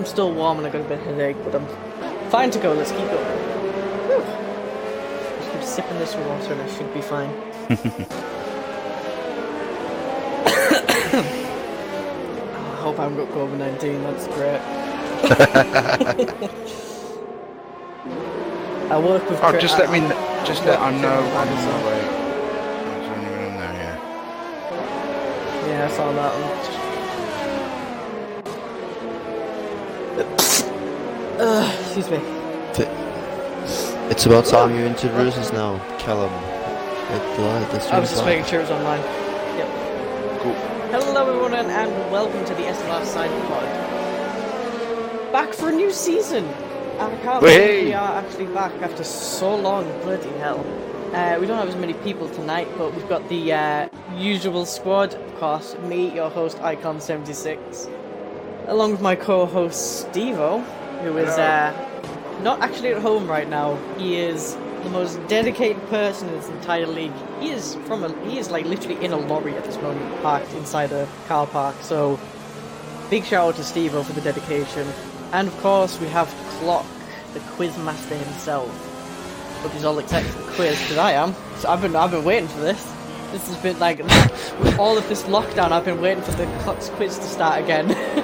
I'm still warm and I got a bit of a headache, but I'm fine to go. Let's keep going. Whew. Just keep sipping this water and I should be fine. Oh, I hope I haven't got COVID 19, that's great. I work with. Oh, Chris- just let me, I- just let I know Chris on Madison. my way. There's anyone in there, yeah. Yeah, I saw that one. Excuse me. It's about time you introduce us now, Callum. The I was just making sure it was online. Yep. Cool. Hello everyone and, welcome to the SLR Side Pod. Back for a new season! I can't believe we are actually back after so long, bloody hell. Uh, we don't have as many people tonight, but we've got the uh, usual squad, of course, me, your host, Icon76, along with my co-host, Stevo, who is uh, not actually at home right now. He is the most dedicated person in this entire league. He is from a he is like literally in a lorry at this moment, parked inside a car park. So big shout out to Steve for the dedication. And of course we have Clock, the quiz master himself. Hope he's all excited for the quiz, because I am. So I've been I've been waiting for this. This has been like with all of this lockdown I've been waiting for the Clock's quiz to start again.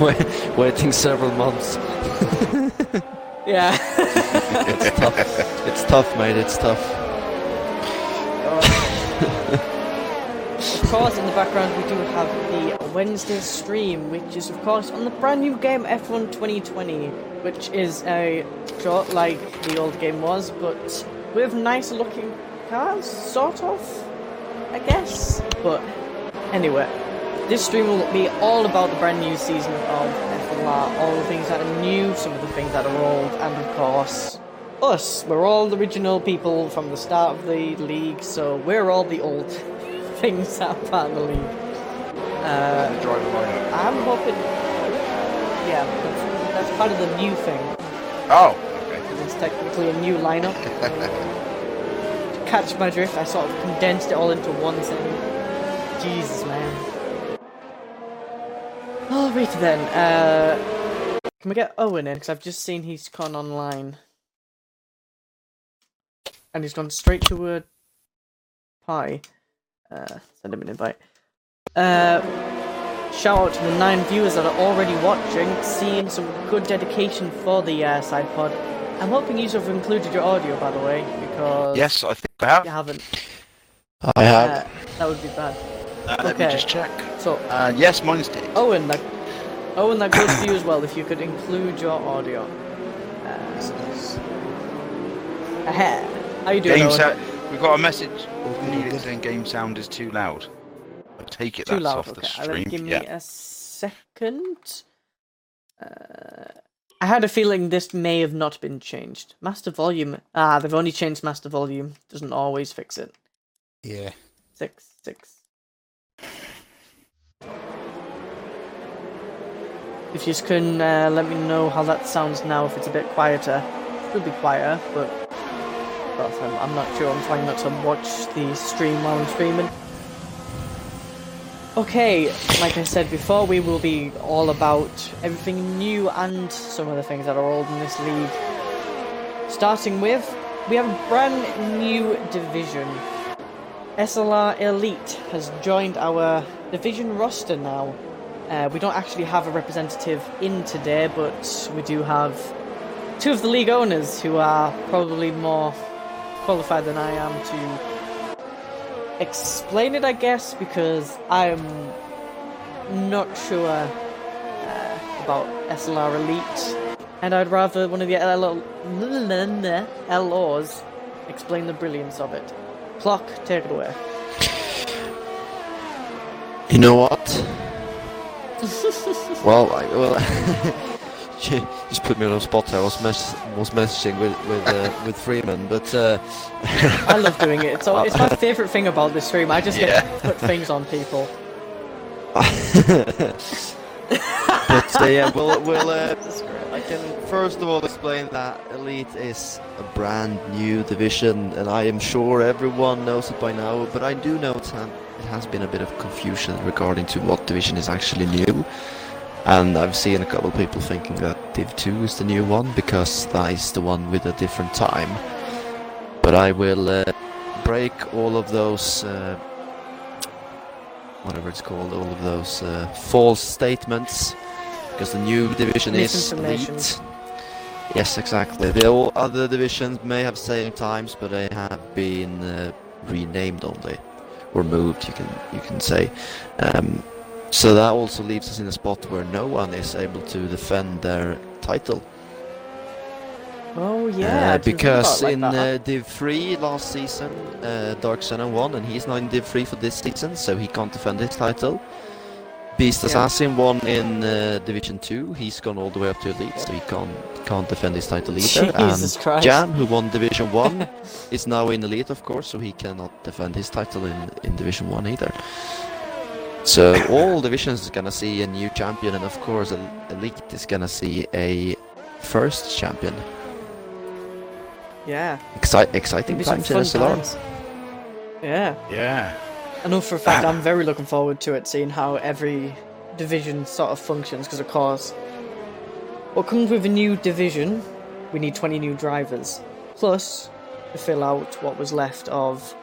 Wait- Waiting several months. yeah. It's tough. It's tough, mate. It's tough. Of course, in the background, we do have the Wednesday stream, which is, of course, on the brand new game F1 2020, which is a short like the old game was, but with nicer looking cars, sort of, I guess. But anyway, this stream will be all about the brand new season of F1 all the things that are new, some of the things that are old, and of course, us. We're all the original people from the start of the league, so we're all the old things that are part of the league. Uh, The driver lineup. I'm hoping, yeah, that's, that's part of the new thing. Oh, okay. It's technically a new lineup. to catch my drift, I sort of condensed it all into one thing. Jesus, man. Alrighty then. Uh, can we get Owen in? Because I've just seen he's gone online. And he's gone straight to a pie. Uh, send him an invite. Uh, shout out to the nine viewers that are already watching, seeing some good dedication for the uh, side pod. I'm hoping you have included your audio, by the way, because Yes, I think I have. you haven't. I have. Uh, that would be bad. Uh, Let me okay. just check. So, Uh, yes, mine's did. Owen, that Owen, that goes to you as well. If you could include your audio. Uh, aha. How you doing, Game Owen? sound. We've got a message. Needed saying game sound is too loud. I take it Too that's loud. off Okay, uh, stream. give me yeah. a second. Uh, I had a feeling this may have not been changed. Master volume. Ah, they've only changed master volume. Doesn't always fix it. Yeah. Six, six. If you can uh, let me know how that sounds now, if it's a bit quieter. It'll be quieter, but well, I'm, I'm not sure. I'm trying not to watch the stream while I'm streaming. Okay, like I said before, we will be all about everything new and some of the things that are old in this league. Starting with, we have a brand new division. SLR Elite has joined our division roster now. Uh, we don't actually have a representative in today, but we do have two of the league owners who are probably more qualified than I am to explain it, I guess, because I'm not sure uh, about SLR Elite, and I'd rather one of the LO- LOs explain the brilliance of it. Clock, take it away. You know what? well, I, well, just put me on a spot. I was mess- was messaging with with uh, with Freeman, but uh, I love doing it. It's, all, it's my favorite thing about this stream. I just get to put things on people. but uh, yeah, we'll we'll can first of all explain that Elite is a brand new division, and I am sure everyone knows it by now. But I do know it has been a bit of confusion regarding to what division is actually new. And I've seen a couple of people thinking that Div 2 is the new one because that is the one with a different time. But I will uh, break all of those, uh, whatever it's called, all of those uh, false statements because the new division is Elite. Yes, exactly. The all other divisions may have same times, but they have been uh, renamed only, or moved. You can you can say. Um, so that also leaves us in a spot where no one is able to defend their title. Oh yeah. Uh, because in like that. uh, Div 3 last season, uh, Dark Sun won, and he's now in Div 3 for this season, so he can't defend his title. Beast Yeah. Assassin won in uh, Division 2, he's gone all the way up to Elite, so he can't, can't defend his title either. Jesus and Christ. Jam, who won Division 1, is now in Elite, of course, so he cannot defend his title in, in Division 1 either. So all divisions is gonna see a new champion, and of course, Elite is gonna see a first champion. yeah. Exci- exciting Maybe some times in fun SLR. times. Yeah. Yeah. I know for a fact I'm very looking forward to it, seeing how every division sort of functions. Because of course, what comes with a new division, we need 20 new drivers, plus to fill out what was left of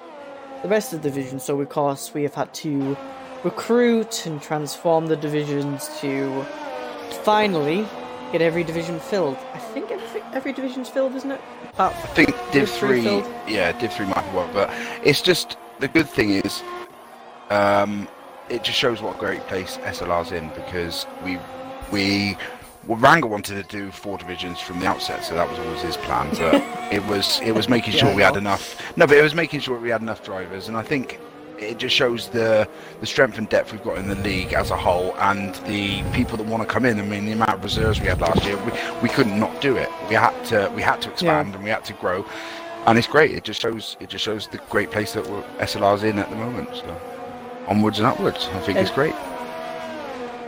the rest of the division. So of course we have had to recruit and transform the divisions to finally get every division filled. I think every, every division's filled, isn't it? Apart I think Div Div three 3, filled? yeah, Div 3 might be one, but it's just, the good thing is, um, it just shows what a great place SLR's in because we, we, well, Ranga wanted to do four divisions from the outset, so that was always his plan, but it was, it was making sure we had enough, no, but it was making sure we had enough drivers, and I think it just shows the the strength and depth we've got in the league as a whole, and the people that want to come in. I mean, the amount of reserves we had last year, we, we couldn't not do it. We had to we had to expand and we had to grow, and it's great. It just shows it just shows the great place that we're, SLR's in at the moment. So onwards and upwards. I think it's great.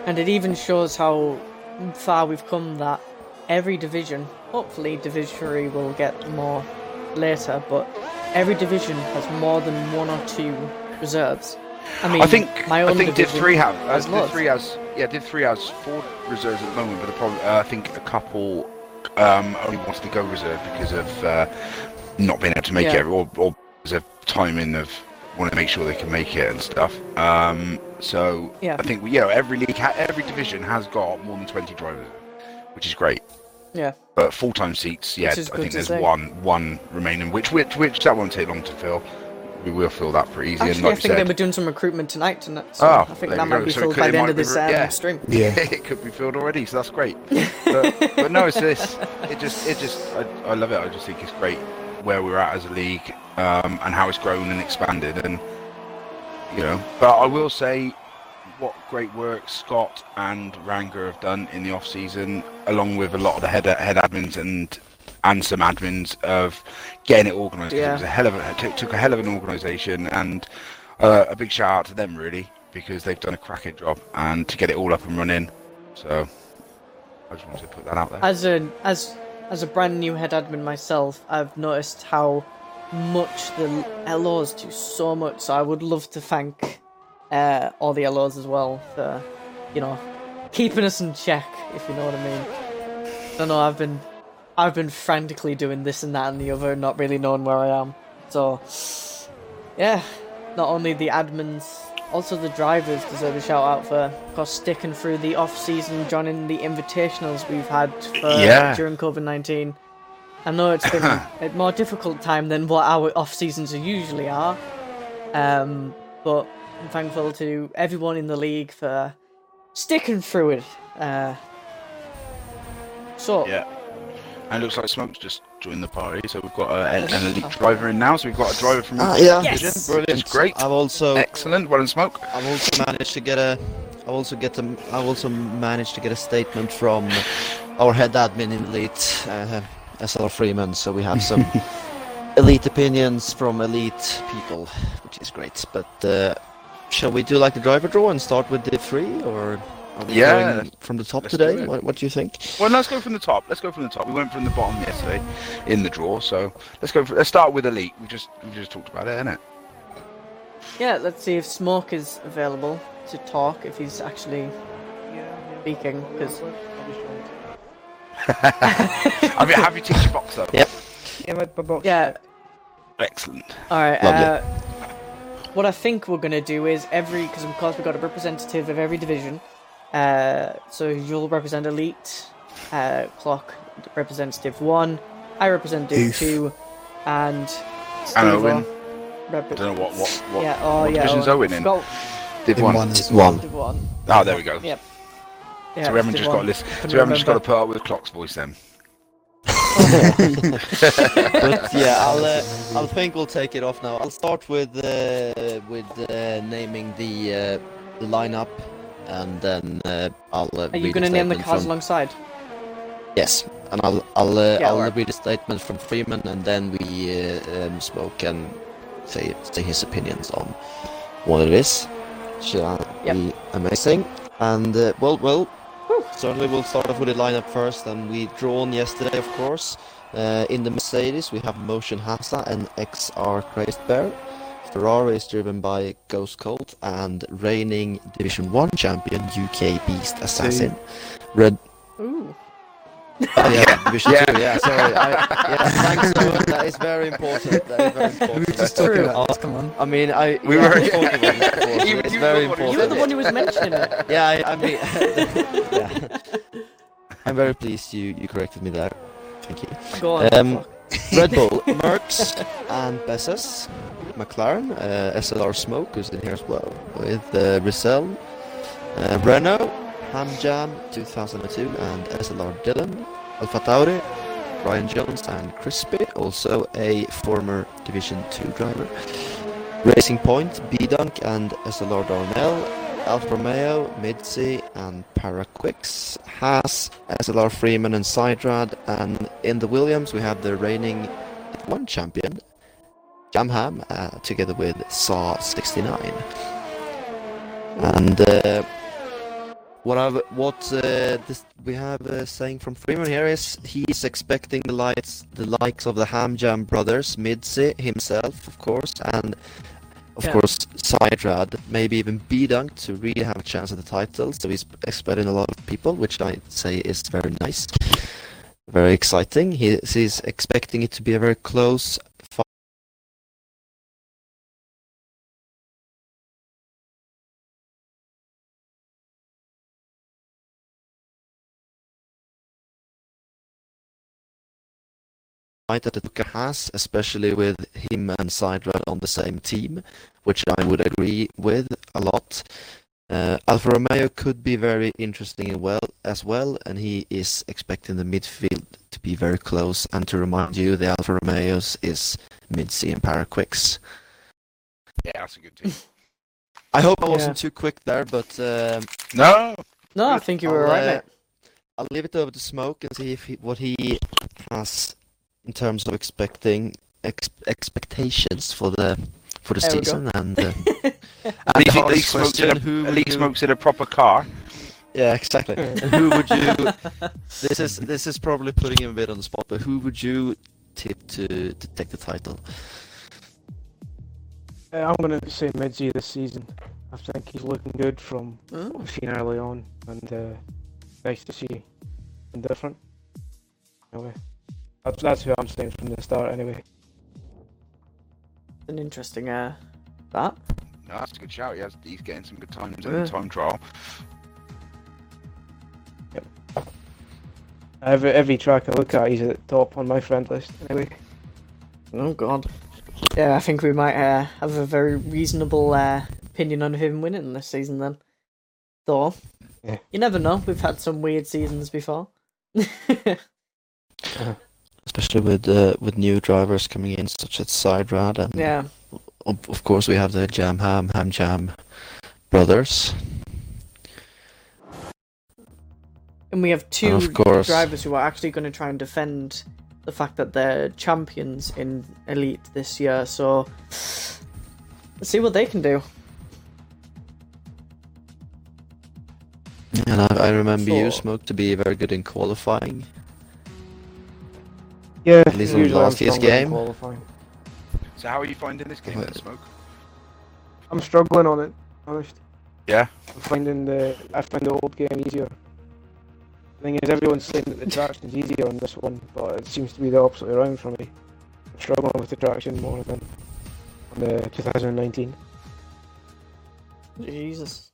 And it even shows how far we've come that every division, hopefully Division 3 will get more later, but every division has more than one or two reserves. I mean, I think my own I think Div three have uh, has Div three has yeah Div three has four reserves at the moment, but the problem uh, I think a couple um, only wanted to go reserve because of uh, not being able to make Yeah. it or, or because of timing of wanting to make sure they can make it and stuff. Um, so Yeah. I think yeah every league ha- every division has got more than twenty drivers, which is great. Yeah. But full time seats, yeah, I think there's say. one one remaining, which which which that won't take long to fill. We will fill that pretty easy. and Actually, like I you think they were doing some recruitment tonight, tonight so Oh, I think that might go. be So filled could- by the end of this re- um, yeah. stream. Yeah. it could be filled already, so that's great. But, but no, it's this. It just, it just, I, I love it. I just think it's great where we're at as a league um, and how it's grown and expanded, and you know. But I will say, what great work Scott and Ranga have done in the off season, along with a lot of the head head admins and and some admins of getting it organised. 'cause It was a hell of a, it took, took a hell of an organisation, and uh, a big shout out to them really because they've done a cracking job and to get it all up and running. So I just wanted to put that out there. As a as as a brand new head admin myself, I've noticed how much the LOs do so much. So I would love to thank uh, all the LOs as well for you know keeping us in check, if you know what I mean. I don't know. I've been I've been frantically doing this and that and the other, not really knowing where I am. So yeah, not only the admins, also the drivers deserve a shout out for, of course, sticking through the off season, joining the invitationals we've had for, Yeah. during COVID nineteen. I know it's been a more difficult time than what our off seasons usually are, um, but I'm thankful to everyone in the league for sticking through it. Uh, so Yeah. And it looks like Smoke's just joined the party, so we've got a, an elite driver in now. So we've got a driver from Ah, yeah. Yes! Brilliant. It's great. I've also Excellent. Well done, Smoke. I've also managed to get a I've also get a, I've also managed to get a statement from our head admin in Elite, uh, SLR Freeman. So we have some elite opinions from elite people, which is great. But uh, shall we do like the driver draw and start with the three, or are we Yeah, going from the top let's today? What, what do you think? Well, let's go from the top. Let's go from the top. We went from the bottom yesterday in the draw, so let's go. For, let's start with elite. We just we just talked about it, innit? yeah, let's see if Smoke is available to talk. If he's actually, speaking because I mean, have your teacher box though. Yep. Yeah, my, my box. yeah. Excellent. All right. Uh, what I think we're gonna do is every because of course we've got a representative of every division. Uh, so you'll represent elite. Uh, clock representative one. I representative Oof. two, and Steve And Owen. Rep- I don't know what what what, yeah. Oh what yeah. division's Owen in. Got Div one. one as One. Div one. Oh, there we go. Yep. Yeah, so we haven't Div just got one. to listen. Can So we haven't just got to remember. put up with Clock's voice then. but yeah, I'll uh, I'll think we'll take it off now. I'll start with uh, with uh, naming the uh, the lineup, and then uh, I'll. Uh, Are you gonna name the cars from- alongside? Yes, and I'll I'll uh, Yeah, I'll read a statement from Freeman, and then we uh, um, smoke and say say his opinions on what it is. Shall Yep. be amazing. And uh, well, well, Whew. certainly we'll start off with the lineup first, and we drawn yesterday, of course. Uh, in the Mercedes, we have Motion Hasa and XR Crazed Bear. Ferrari is driven by Ghost Colt and reigning Division 1 champion UK Beast Assassin. Red Ooh. Oh yeah, Division Yeah. Two. Yeah, sorry. I, yeah, thanks. Owen. That is very important. That is very We were important. just talking True. about this, come on. I mean, I We yeah, were- we talked about this before, so Even it's you very were the one who important. You were the one who was mentioning it. Yeah, I, I mean, yeah. I'm very pleased you you corrected me there. Thank you. Go on. Um, Red Bull, Mercs, and Bessas. McLaren, uh, SLR Smoke, who's in here as well, with uh, Rizal, uh, Renault, Hamjam 2002, and SLR Dylan, AlphaTauri, Ryan Jones, and Crispy, also a former Division 2 driver. Racing Point, B-Dunk, and SLR Darnell, Alfa Romeo, Midsi, and Paraquix, Haas, SLR Freeman, and Sidrad, and in the Williams we have the reigning one champion, Jamham, uh, together with Saw 69. And uh, what I've, what uh, this, we have uh, saying from Freeman here is he's expecting the the likes of the Hamjam brothers, Midzi himself, of course, and of Yeah. course Sidrad, maybe even B-Dunk to really have a chance at the title. So he's expecting a lot of people, which I say is very nice, very exciting. He, he's expecting it to be a very close fight. Fight that Tuka has, especially with him and Sidrad on the same team, which I would agree with a lot. Uh, Alfa Romeo could be very interesting as well, as well, and he is expecting the midfield to be very close. And to remind you, the Alfa Romeos is Midsi and Paraquix. Yeah, that's a good team. I hope I wasn't too quick there, but um, No, No, I think you were I'll, right, uh. I'll leave it over to Smoke and see if he, what he has in terms of expecting ex- expectations for the for the There season. And uh, at least, at least hardest smokes in a, who at would least you- smokes in a proper car. yeah, exactly. and who would you? This is this is probably putting him a bit on the spot, but who would you tip to to take the title? Uh, I'm going to say Midzi this season. I think he's looking good from Oh, what we've seen early on, and uh, nice to see and different. Anyway, that's, that's who I'm saying from the start. Anyway, an interesting uh, that. No, that's a good shout. He has, he's getting some good times in Yeah. the time trial. Yep. every every track I look at, he's at the top on my friend list. Anyway, Oh god. Yeah, I think we might uh, have a very reasonable uh, opinion on him winning this season then. Though, Yeah. you never know. We've had some weird seasons before. Especially with uh, with new drivers coming in, such as Sidrad, and yeah. of, of course we have the Jam Ham Ham Jam brothers. And we have two course. drivers who are actually going to try and defend the fact that they're champions in Elite this year. So let's see what they can do. And I, I remember you, So- Smoke, to be very good in qualifying. Yeah, At least in usually last year's game. Qualifying. So how are you finding this game, then, Smoke? I'm struggling on it, honest. Yeah. I'm finding the I find the old game easier The thing is, everyone's saying that the traction's easier on this one, but it seems to be the opposite way around for me. I'm struggling with the traction more than on the 2019. Jesus.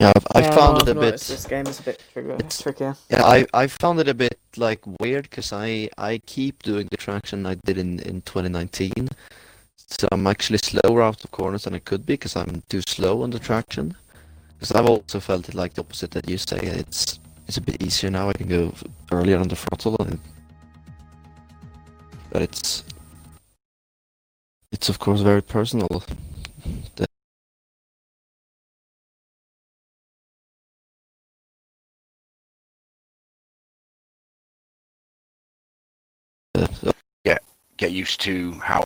Yeah, I've, I Yeah, found it a bit. This game is a bit trigger- It's- trickier. Yeah, I, I found it a bit like weird because I I keep doing the traction I did in in 2019. So I'm actually slower out of corners than I could be because I'm too slow on the traction. Because I've also felt it like the opposite that you say. It's it's a bit easier now. I can go earlier on the throttle, and, but it's it's of course very personal. The- so- Get used to how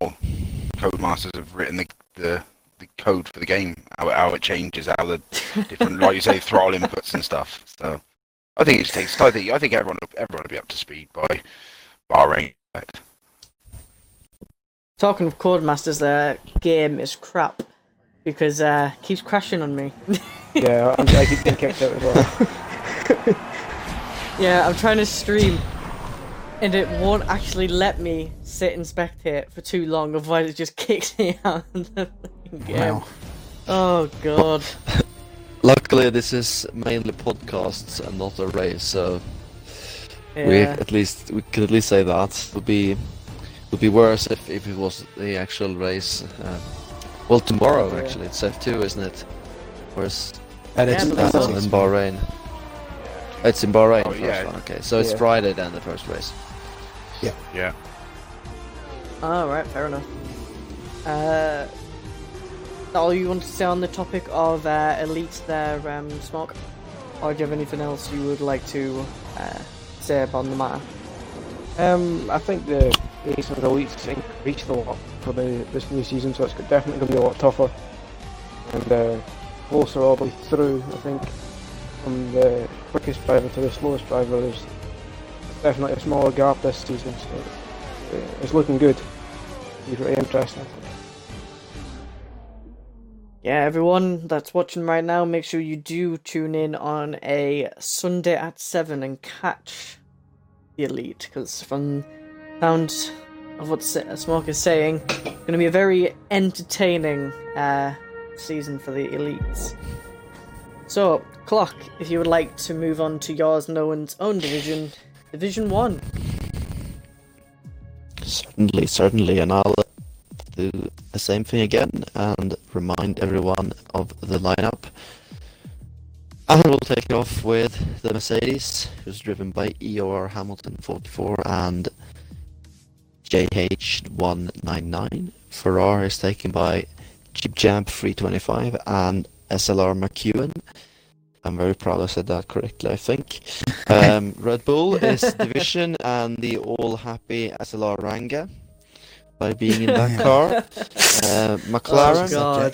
Codemasters have written the, the the code for the game, how, it- how it changes, how the different, like you say, throttle inputs and stuff. So I think it takes. I think I think everyone will- everyone will be up to speed by Bahrain. Talking of Codemasters, their game is crap because uh, it keeps crashing on me. Yeah, I'm, I keep getting kicked out as well. yeah, I'm trying to stream, and it won't actually let me sit and spectate for too long. Otherwise, it just kicks me out of the game. Wow. Oh god. Luckily, this is mainly podcasts and not a race, so we at least we could at least say that it would be would be worse if, if it was the actual race. Uh, well, tomorrow Yeah. actually it's F2, isn't it? Whereas And it's but that's that's in Bahrain. It's in Bahrain. Oh, first yeah. one, Okay, so it's Friday then the first race. Yeah. Yeah. All right, fair enough. Uh, all you want to say on the topic of uh, elites there, um, smoke, or do you have anything else you would like to uh, say about the matter? Um, I think the pace of the elites increased a lot for the, this new season, so it's definitely going to be a lot tougher and uh, closer all the way through. I think from the quickest driver to the slowest driver, there's definitely a smaller gap this season, so it's looking good. Be very interesting. Yeah, everyone that's watching right now, make sure you do tune in on a Sunday at 7 and catch the Elite, because from sound of what Smoke is saying, it's going to be a very entertaining uh, season for the Elites. So, Clock, if you would like to move on to yours, one's own division, Division 1. Certainly, certainly, and I'll do the same thing again and remind everyone of the lineup. And we'll take off with the Mercedes, who's driven by EOR Hamilton 44 and JH199. Ferrari is taken by Jeep Jam 325 and SLR McEwen. I'm very proud I said that correctly, I think. Um, Red Bull is division and the all happy SLR Ranga by being in that car. Uh, McLaren, God.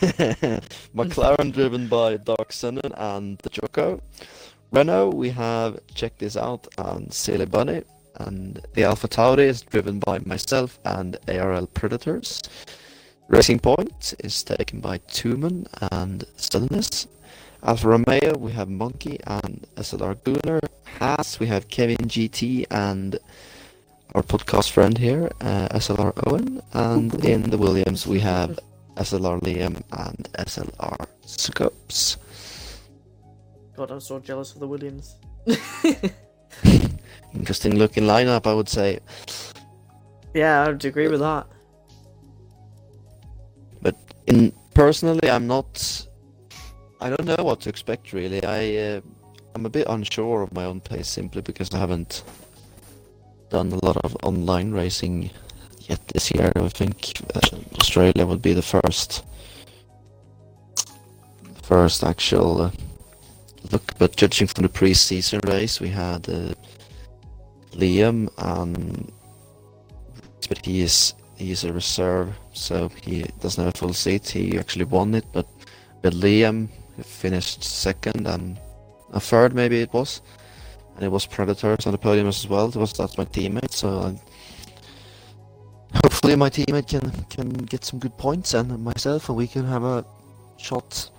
McLaren driven by Dark Sinan and the Choco. Renault, we have check this out and Silly Bunny. And the Alpha Tauri is driven by myself and ARL Predators. Racing Point is taken by Tuman and Suddenness. Alfa Romeo, we have Monkey and SLR Gunnar. Haas, we have Kevin GT and our podcast friend here, uh, SLR Owen. And in the Williams, we have SLR Liam and SLR Scopes. God, I'm so jealous of the Williams. Interesting looking lineup, I would say. yeah, I would agree with that. But in personally, I'm not. I don't know what to expect really. I uh, I'm a bit unsure of my own pace simply because I haven't done a lot of online racing yet this year. I think uh, Australia would be the first first actual uh, look. But judging from the pre-season race, we had uh, Liam and but he is a reserve, so he doesn't have a full seat. He actually won it, but but Liam finished second and a third maybe it was, and it was Predators on the podium as well. It was that's my teammate, so I, hopefully my teammate can can get some good points and myself, and we can have a shot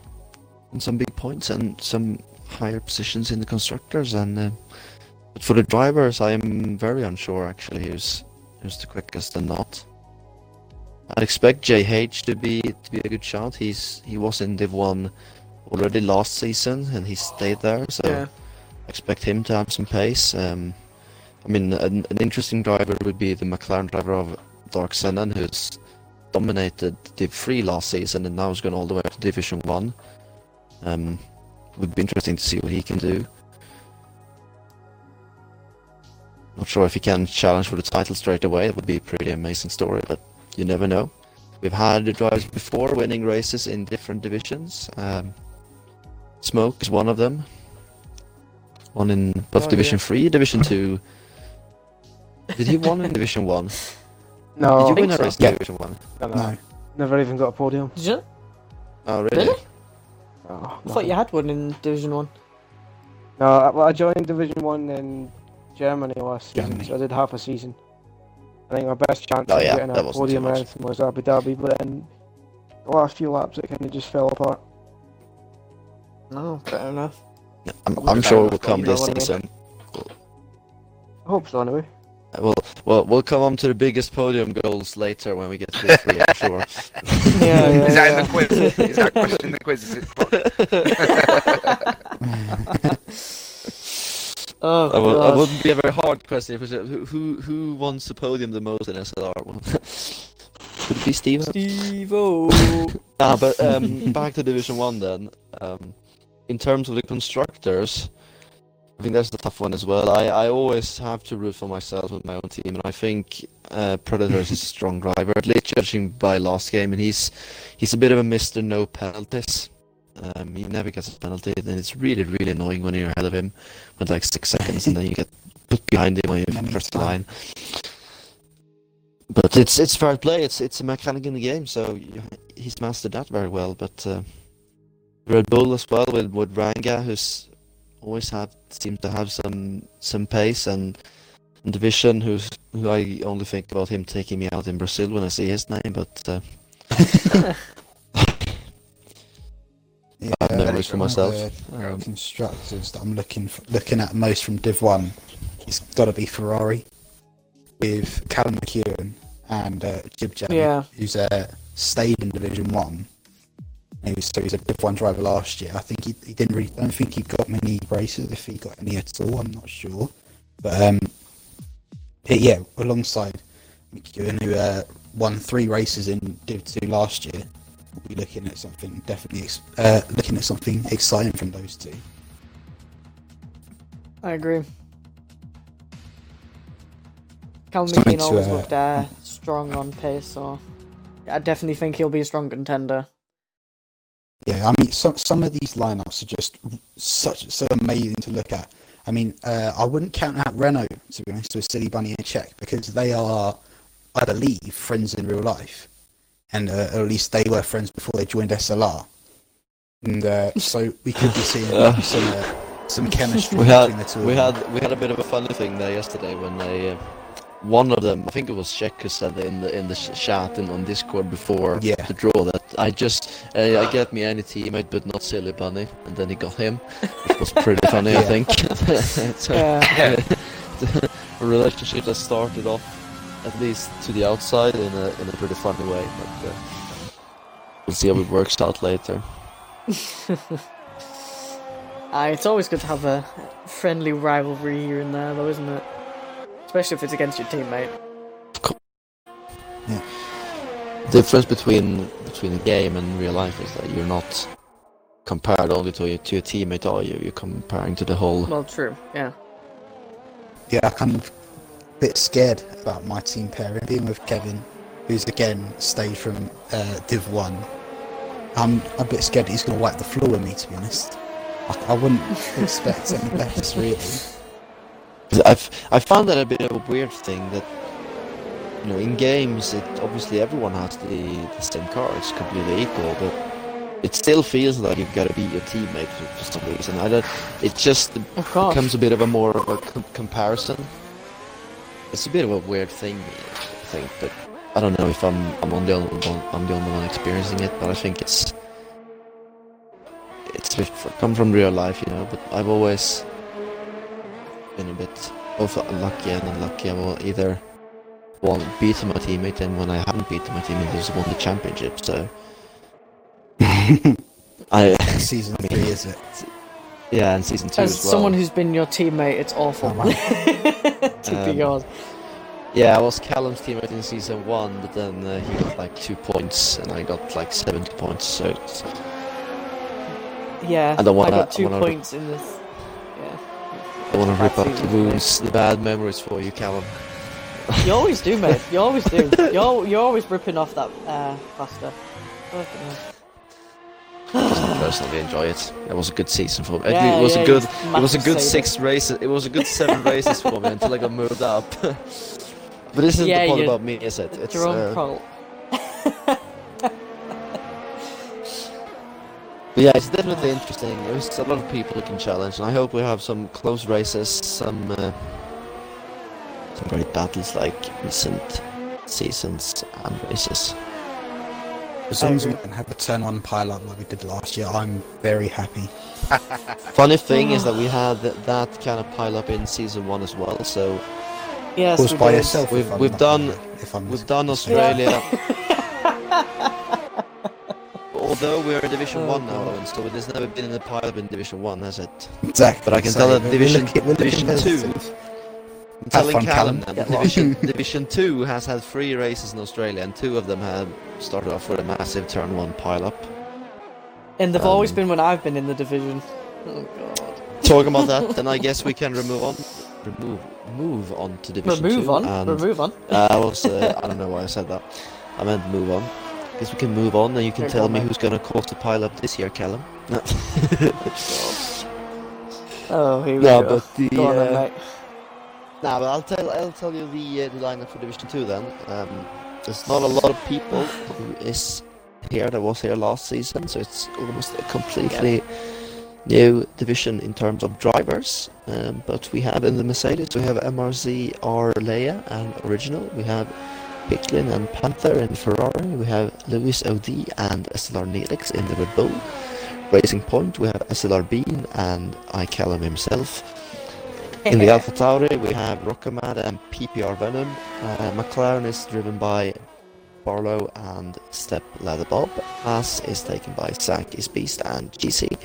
and some big points and some higher positions in the constructors, and uh, but for the drivers, I am very unsure actually who's who's the quickest and not. I'd expect JH to be to be a good shot. He's he was in Div One already last season, and he stayed there, so Yeah. expect him to have some pace. Um, I mean, an, an interesting driver would be the McLaren driver of Dark Sennen, who's dominated Div 3 last season and now is going all the way to Division 1. Um, would be interesting to see what he can do. Not sure if he can challenge for the title straight away. It would be a pretty amazing story, but you never know. We've had the drivers before winning races in different divisions. Um, Smoke is one of them. One in both Oh, Division yeah. 3, Division 2. Did he won in Division 1? No, Did you win a so. race in Yeah. Division 1? no, no, No. never even got a podium. Did you? Oh, really? Really? Oh, I thought you had one in Division One. No, I, well, I joined Division One in Germany last season, Germany. so I did half a season. I think my best chance Oh, of yeah, getting a podium too or much. anything was Abu Dhabi, but then the last few laps it kind of just fell apart. No, fair enough. I'm, I'm sure it enough, will come you know this what I mean. season. I hope so anyway. Uh, We'll, we'll, we'll come on to the biggest podium goals later when we get to the three, I'm sure. Yeah, yeah, Is that yeah. in the quiz? Is that question in the quiz? Is it Oh, That, would, that God. wouldn't be a very hard question. If it's a- who, who, who wants the podium the most in SLR? Well, Could it be Steve? Steve-O. Ah, but um, back to Division 1 then. Um, in terms of the constructors, I think that's the tough one as well. I, I always have to root for myself with my own team, and I think uh, Predators is a strong driver, at least judging by last game, and he's he's a bit of a Mr. No Penalties. Um, he never gets a penalty, and it's really, really annoying when you're ahead of him with like six seconds, and then you get put behind him when you Many cross the line. But it's it's fair play. It's it's a mechanic in the game, so he's mastered that very well. But uh, Red Bull as well with with Ranga, who's always have seems to have some some pace, and, and Division, who's who I only think about him taking me out in Brazil when I see his name. But uh, Yeah, Bad memories for myself. the, uh, constructors that I'm looking f looking at most from Div One, it's got to be Ferrari with Callum McEwen and uh, Jib Jam, Yeah. who's uh, stayed in Division One. He was, so he's a Div One driver last year. I think he, he didn't really. I don't think he got many races. If he got any at all, I'm not sure. But um, yeah, alongside McEwen, who uh, won three races in Div Two last year, we'll be looking at something definitely uh, looking at something exciting from those two. I agree. Something McKean always uh, looked uh, strong on pace, so I definitely think he'll be a strong contender. Yeah, I mean, some some of these lineups are just such so amazing to look at. I mean, uh, I wouldn't count out Renault to be honest with Silly Bunny and Czech because they are, I believe, friends in real life, and uh, at least they were friends before they joined SLR. And uh, so we could be seeing Uh. some uh, some chemistry we between the had two. we had we had a bit of a funny thing there yesterday when they. One of them, I think it was Czech, who said in the in the sh- chat and on Discord before Yeah. the draw that I just uh, I get me any teammate but not Silly Bunny, and then he got him, which was pretty funny, I think. so, Yeah. a relationship that started off at least to the outside in a in a pretty funny way, but uh, we'll see how it works out later. Uh, it's always good to have a friendly rivalry here and there, though, isn't it? Especially if it's against your teammate. Yeah. The difference between between a game and real life is that you're not compared only to your, to your teammate, are you? You're comparing to the whole. Well, true, yeah. yeah, I'm kind of a bit scared about my team pairing, being with Kevin, who's again stayed from uh, Div 1. I'm a bit scared he's going to wipe the floor with me, to be honest. I, I wouldn't expect any less, really. I've I found that a bit of a weird thing that you know in games it obviously everyone has the, the same cards completely equal, but it still feels like you've got to beat your teammate for, some reason. I don't. It just becomes a bit of a more of a com- comparison. It's a bit of a weird thing, I think, but I don't know if I'm I'm on the only one I'm the only one experiencing it, but I think it's it's it's come from real life, you know. But I've always been a bit both unlucky and unlucky. I've either won beaten my teammate, and when I haven't beaten my teammate, just won the championship. So I Season I mean- three, is it? yeah, and season two As as well. someone who's been your teammate, it's awful Oh, wow. to be Um, yours. Yeah, I was Callum's teammate in season one, but then uh, he got like two points, and I got like seventy points. So it's, Yeah, I don't wanna- I got two I wanna- points in this. I want to rip up the wounds, the bad memories for you, Callum. You always do, mate. You always do. You're you're always ripping off that uh. I personally enjoy it. It was a good season for me. Yeah, it was yeah, a good. It was a good six races. It was a good seven races for me until I got moved up. but this isn't Yeah, the point about me, is it? It's Jerome uh. But yeah, it's definitely interesting. There's a lot of people who can challenge, and I hope we have some close races, some uh, some great battles like recent seasons and races. As long as we don't have a turn one pile up like we did last year, I'm very happy. Funny thing is that we had th- that kind of pile up in season one as well. So Yes, Of course, we by did. yourself. We've- we've not- done- If I'm we've done Australia. Although we're in Division Oh, One now, God. Owen, so it has never been in the pile up in Division One, has it? exactly. But I can so tell that we're Division- looking- we're Division two positive. I'm telling fun, Callum, Callum. that Get Division, Division 2 has had three races in Australia, and two of them have started off with a massive turn 1 pile up. And they've always Um, been when I've been in the division. Oh god. Talking about that, then I guess we can remove on. Remove, move on to Division Remove 2. on. And, Remove on. uh, I was, uh, I don't know why I said that. I meant move on. Guess we can move on, and you can tell me who's going to cause the pile up this year, Callum. No, Oh, here we no go. but the. Go on then, uh, mate. Nah, but I'll tell I'll tell you the uh, the lineup for Division Two then. Um, there's not a lot of people who is here that was here last season, so it's almost a completely new division in terms of drivers. Um, but we have in the Mercedes, we have MRZ R Leia and Original. We have Picklin and Panther in Ferrari. We have Lewis OD and SLR Neelix in the Red Bull. Racing Point, we have SLR Bean and iCallum himself. In the Alpha Tauri, we have Rockamad and PPR Venom. Uh, McLaren is driven by Barlow and Step Ladder Bob. Haas is taken by Zach is Beast and GC.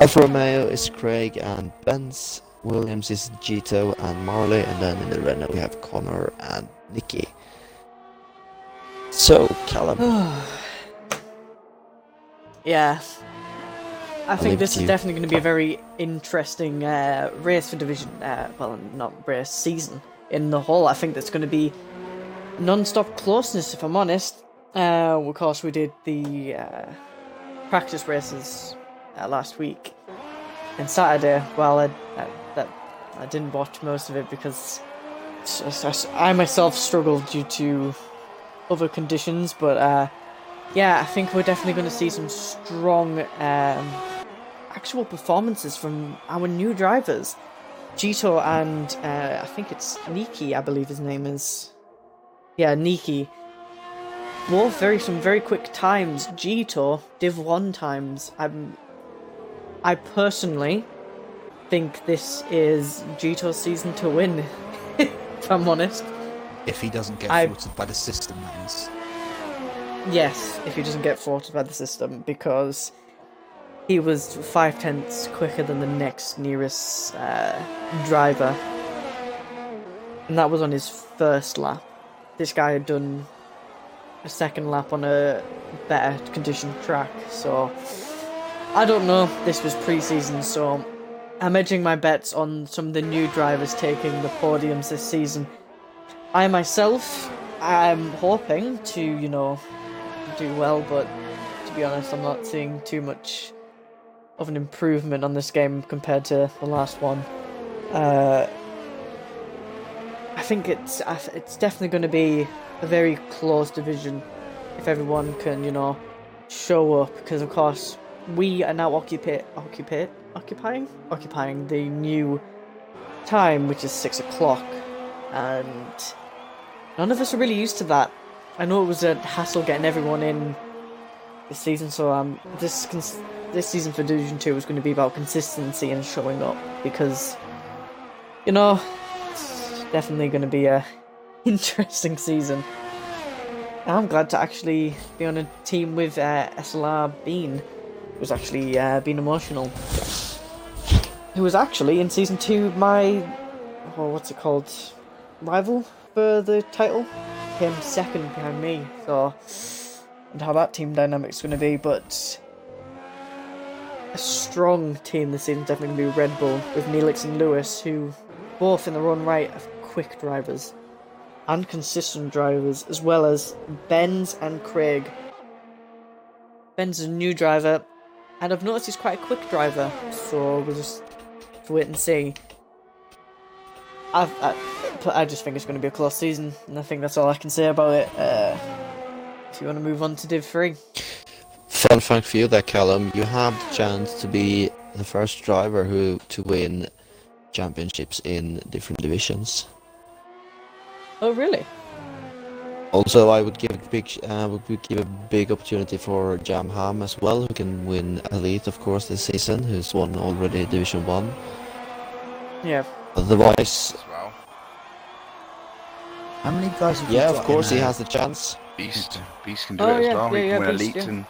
Alfa Romeo is Craig and Benz. Williams is Gito and Marley. And then in the Renault, we have Connor and Nicky. So, Callum, yeah. I think this is definitely going to be a very interesting uh, race for division. Uh, well, not race season in the whole. I think there's going to be non-stop closeness. If I'm honest, uh, of course we did the uh, practice races uh, last week and Saturday. Well, I, I, that I didn't watch most of it because I myself struggled due to other conditions. But uh, yeah, I think we're definitely going to see some strong um, actual performances from our new drivers. Gito and uh, I think it's Niki, I believe his name is. Yeah, Niki. Both very some very quick times. Gito Div one times. I'm. I personally think this is Gito's season to win. if I'm honest. If he doesn't get I- thwarted by the system, that is. Yes, if he doesn't get thwarted by the system, because he was five tenths quicker than the next nearest uh, driver, and that was on his first lap. This guy had done a second lap on a better conditioned track, so I don't know. This was pre-season, so I'm edging my bets on some of the new drivers taking the podiums this season. I myself am hoping to, you know, do well, but to be honest, I'm not seeing too much of an improvement on this game compared to the last one. Uh, I think it's it's definitely going to be a very close division if everyone can, you know, show up. Because of course we are now occupy occupy occupying occupying the new time, which is six o'clock, and none of us are really used to that. I know it was a hassle getting everyone in this season, so I'm just cons- this season for Division 2 is going to be about consistency and showing up because, you know, it's definitely going to be a interesting season. I'm glad to actually be on a team with uh, SLR Bean, who's actually uh, been emotional. Who was actually in season 2 my, oh, what's it called, rival for the title? Came second behind me, so. And how that team dynamic's going to be, but a strong team this season definitely going to be Red Bull with Neelix and Lewis, who both in their own right are quick drivers and consistent drivers, as well as Benz and Craig. Ben's a new driver, and I've noticed he's quite a quick driver, so we'll just wait and see. I've, I, I just think it's going to be a close season, and I think that's all I can say about it. Uh, if you want to move on to Div 3. Fun fact for you there, Callum. You have the chance to be the first driver who to win championships in different divisions. Oh, really? Also, I would give a big, uh, would give a big opportunity for Jamham as well, who can win Elite, of course, this season. Who's won already Division One. Yeah. Otherwise, as well. How many guys have you yeah, got of course, in, he uh, has the chance. Beast, Beast can do Oh, it as yeah, well. yeah, he yeah, can win Beast, elite yeah. and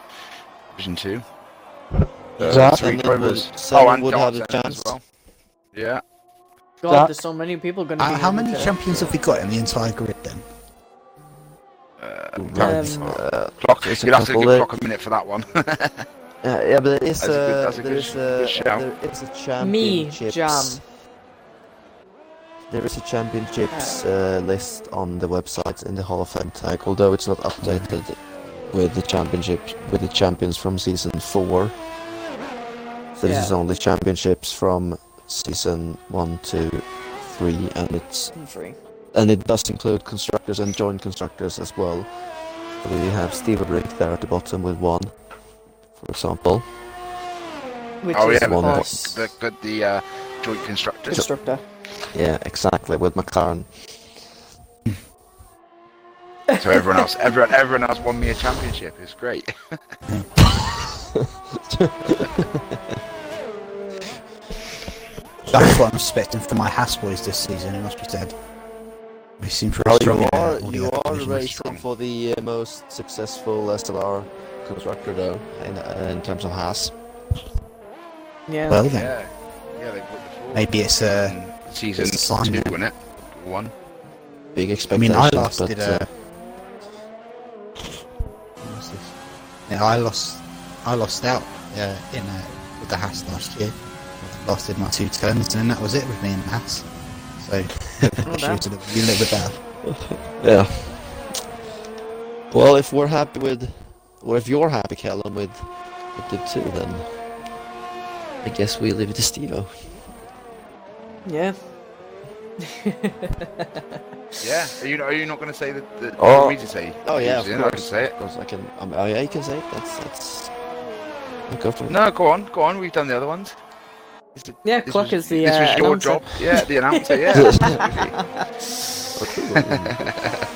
Division Two. Zach? three And drivers. would- Oh, and would have the chance. as well. Yeah. God, Zach? there's so many people going to Uh, be. how many champions have we got in the entire grid then? Uh, Um, Uh, clock. there's a You'll have to give there. clock a minute for that one. Yeah, yeah, but there is That's a good- a, that's a good is a, good shout. there is a Me. Jam. There is a championships uh, list on the website in the Hall of Fame tag, although it's not updated with the championship with the champions from season four. So this Yeah. is only championships from season one, two, three, and it's Free. and it does include constructors and joint constructors as well. We have Steve Brick there at the bottom with one, for example. Which oh is, yeah, one but course, the, the, the uh, joint constructors. constructor. Yeah, exactly, with McLaren. So everyone else, everyone, everyone else won me a championship. It's great. That's what I'm expecting for my Haas boys this season, it must be said. They seem pretty strong. you are you are racing for the uh, most successful SLR constructor though, in, uh, in terms of Haas. Yeah. Well then, Yeah, yeah, they put the four. maybe it's uh, in season it's a two, yeah. wasn't it? One. Big I expectations, mean, I lost but it. uh, Uh, what's this? Yeah, I lost. I lost out uh, in uh, with the Haas last year. Lost in my two turns, and then that was it with me and Haas. So, she damn. was a little, a little bit better. yeah. Well, if we're happy with, or if you're happy, Callum, with with Div two, then I guess we leave it to Stevo. Yeah. Yeah. Are you are you not going to say that? that Oh. me to say? Oh, yeah, of Usually, I can say it. Of course, I can. Um, oh, yeah, you can say it. That's that's. Go for it. No, go on, go on. We've done the other ones. This Yeah, Clock was, is the, This uh, was your announcer. job. Yeah, the announcer. Yeah.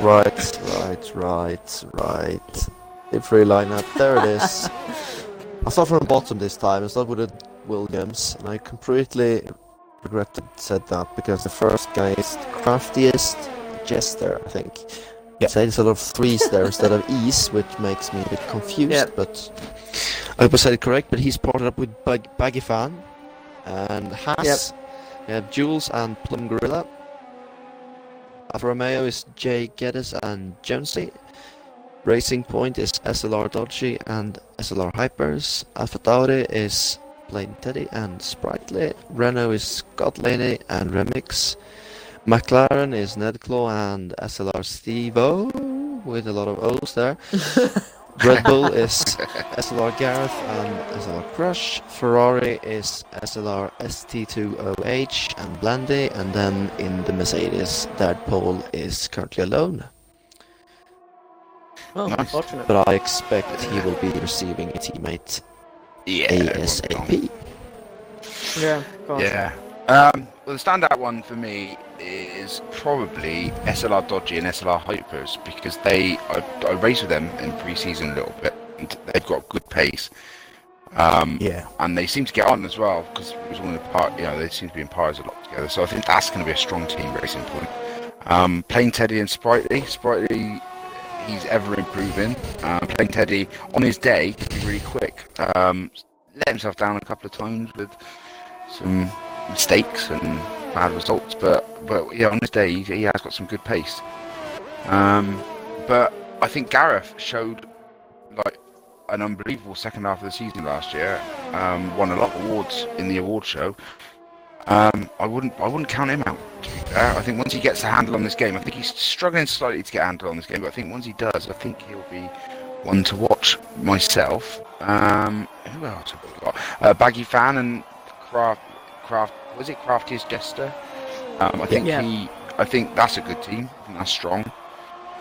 Right, right, right, right. The free lineup, there it is. I'll start from the bottom this time. I'll start with the Williams, and I completely regretted said that because the first guy is the craftiest jester, I think. Yeah. A lot of threes there instead of e's, which makes me a bit confused. Yep. But I hope I said it correct. But he's partnered up with Bag- Baggy Fan and Haas. We have Jules and Plum Gorilla. Alfa Romeo is Jay Geddes and Jonesy. Racing Point is SLR Dodgy and SLR Hypers. AlphaTauri is Plain Teddy and Sprightly. Renault is Scott Laney and Remix. McLaren is Nedclaw and SLR Stevo with a lot of O's there. Red Bull is SLR Gareth and SLR Crush. Ferrari is SLR ST2OH and Blandy. And then in the Mercedes, that pole is currently alone. Oh, Nice. unfortunate. But I expect he will be receiving a teammate yeah. it won't be long. ASAP. Yeah, of course. Yeah. Um, well, the standout one for me is probably SLR Dodgy and SLR Hypers because they I, I raced with them in pre-season a little bit and they've got good pace. Um, Yeah. and they seem to get on as well because it was one of the part. You know, they seem to be in pairs a lot together. So I think that's going to be a strong team racing point. Um, playing Teddy and Sprightly, Sprightly, he's ever improving. Uh, playing Teddy on his day can be really quick. Um, let himself down a couple of times with some mistakes and bad results, but but yeah, on his day he, he has got some good pace. Um, but I think Gareth showed like an unbelievable second half of the season last year. Um, won a lot of awards in the award show. Um, I wouldn't I wouldn't count him out. To. I think once he gets a handle on this game, I think he's struggling slightly to get a handle on this game, but I think once he does, I think he'll be one to watch myself. Um, who else have we got? Uh, Baggy Fan and Craft Craft was it Craftiest Jester? Um, I think Yeah. he I think that's a good team. I think that's strong.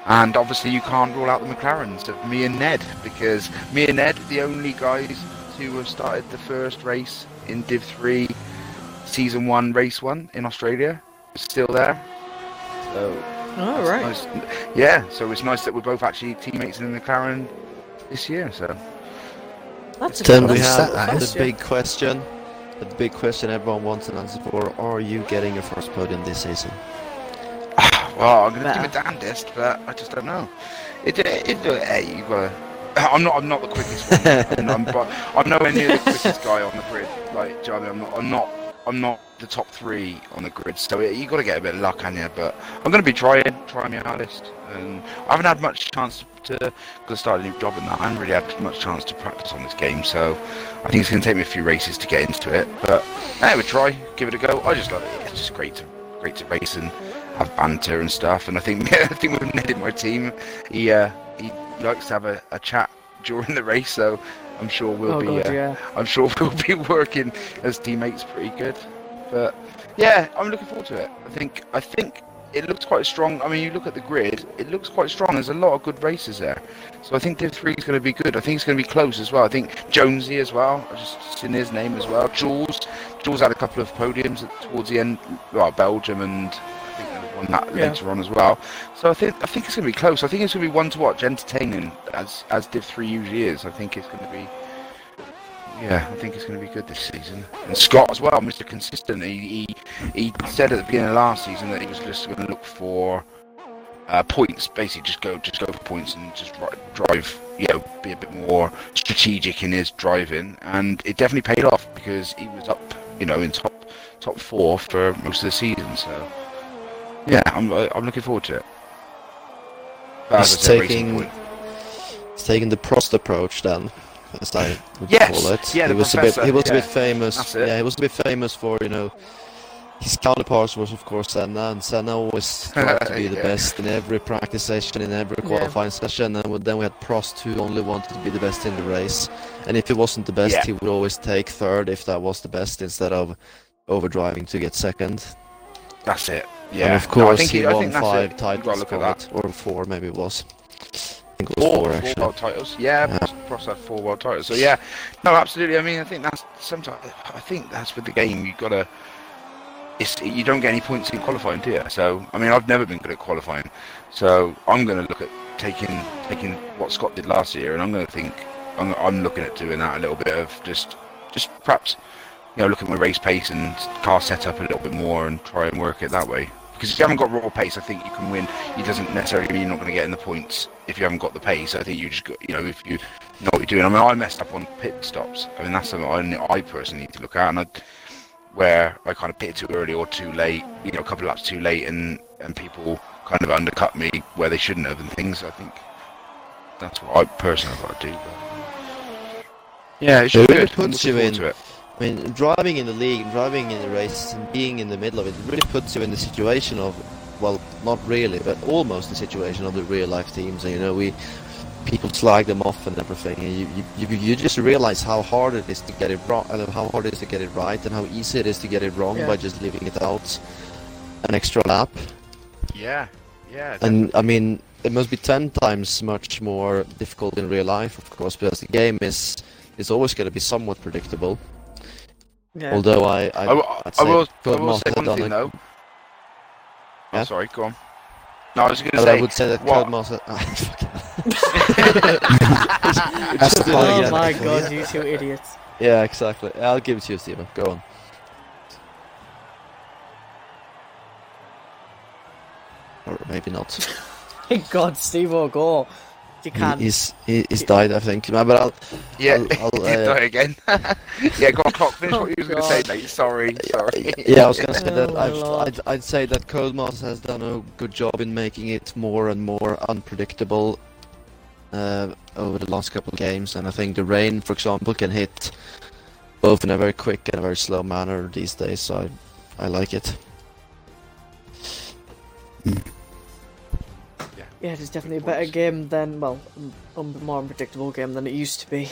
And obviously, you can't rule out the McLarens of me and Ned because me and Ned, are the only guys who have started the first race in Div 3, Season 1, Race 1 in Australia, still there. So, All it's right. nice- Yeah, so it's nice that we're both actually teammates in the McLaren this year. So, That's a Then good we have that good the big question. The big question everyone wants an answer for. Are you getting your first podium this season? well, I'm going to Nah. do my damnedest, but I just don't know. It, it, it, uh, you gotta, I'm not. I'm not the quickest one. I'm, I'm, but I'm nowhere near the quickest guy on the grid. Like, do you know I mean? I'm not. I'm not. I'm not the top three on the grid. So you got to get a bit of luck on you. But I'm going to be trying, trying my hardest. And I haven't had much chance to, because I started a new job and that. I haven't really had much chance to practice on this game. So I think it's going to take me a few races to get into it. But I would try, give it a go. I just love it. It's just great to, great to race and have banter and stuff. And I think, I think with Ned in my team, he, uh, he likes to have a, a chat during the race. So I'm sure we'll oh be. god, uh, yeah. I'm sure we'll be working as teammates pretty good. But yeah, I'm looking forward to it. I think I think it looks quite strong. I mean, you look at the grid, it looks quite strong. There's a lot of good races there. So I think Div 3 is going to be good. I think it's going to be close as well. I think Jonesy as well. I just seen his name as well. Jules. Jules had a couple of podiums towards the end. Well, Belgium and I think there was one that Yeah. later on as well. So I think I think it's going to be close. I think it's going to be one to watch, entertaining as as Div 3 usually is. I think it's going to be yeah, I think it's going to be good this season. And Scott as well, Mr. Consistent. He, he he said at the beginning of last season that he was just going to look for uh, points. Basically, just go just go for points and just drive. You know, be a bit more strategic in his driving, and it definitely paid off because he was up. You know, in top top four for most of the season. So yeah, I'm uh, I'm looking forward to it. But He's said, taking- He's taking the Prost approach then, as I would Yes, call it. yeah, he was a bit. He was yeah, a bit famous. Yeah, he was a bit famous for you know. His counterparts was of course Senna, and Senna always tried to be the Yeah. best in every practice session, in every Yeah. qualifying session. And then we had Prost, who only wanted to be the best in the race. And if he wasn't the best, Yeah. he would always take third if that was the best, instead of overdriving to get second. That's it. Yeah, and of No, I course think he, he- I won think five titles look at it, or four maybe it was. I think it was four, four, four actually. world titles. Yeah, Yeah. Prost had four world titles. So yeah, no, absolutely. I mean, I think that's sometimes. I think that's with the game. You gotta. It's you don't get any points in qualifying, do you? So I mean, I've never been good at qualifying. So I'm going to look at taking taking what Scott did last year, and I'm going to think I'm, I'm looking at doing that a little bit of just just perhaps you know look at my race pace and car setup a little bit more and try and work it that way. Because if you haven't got raw pace, I think you can win. It doesn't necessarily mean you're not going to get in the points if you haven't got the pace. I think you just got, you know, if you know what you're doing. I mean, I messed up on pit stops. I mean, that's something I, I personally need to look at. And I, where I kind of pitted too early or too late, you know, a couple of laps too late, and and people kind of undercut me where they shouldn't have, and things. I think that's what I personally have got to do. But yeah, it should It. Puts you in-. I mean, driving in the league, driving in the races, and being in the middle of it really puts you in the situation of, well, not really, but almost the situation of the real life teams. And you know, we people slag them off and everything, and you you, you, you just realize how hard it is to get it wrong, and how hard it is to get it right, and how easy it is to get it wrong Yeah. by just leaving it out an extra lap. Yeah, yeah. And I mean, it must be ten times much more difficult in real life, of course, because the game is is always going to be somewhat predictable. Yeah. Although I, I, I, will- I'd I say will, I Code will say one thing a- though. Yeah? Oh, sorry, go on. No, I was going to say. I would say that what- Codemaster. Ah, That's the do oh again. my god, you two idiots. Yeah, exactly. I'll give it to you, Steven. Go on. Or maybe not. Thank God, Steve O'Gore. You can't. he's he, he's died, I think. No, But I'll, Yeah, I'll- I'll, Did uh, die again. yeah, go on, Clock. Finish what you was going to say, Oh, mate. Sorry, sorry. yeah, I was gonna say Oh, that my I've, lord. I'd, I'd say that Codemasters has done a good job in making it more and more unpredictable uh, over the last couple of games, and I think the rain, for example, can hit both in a very quick and a very slow manner these days. So I, I like it. Yeah, it is definitely a better game than, well, um, a more unpredictable game than it used to be.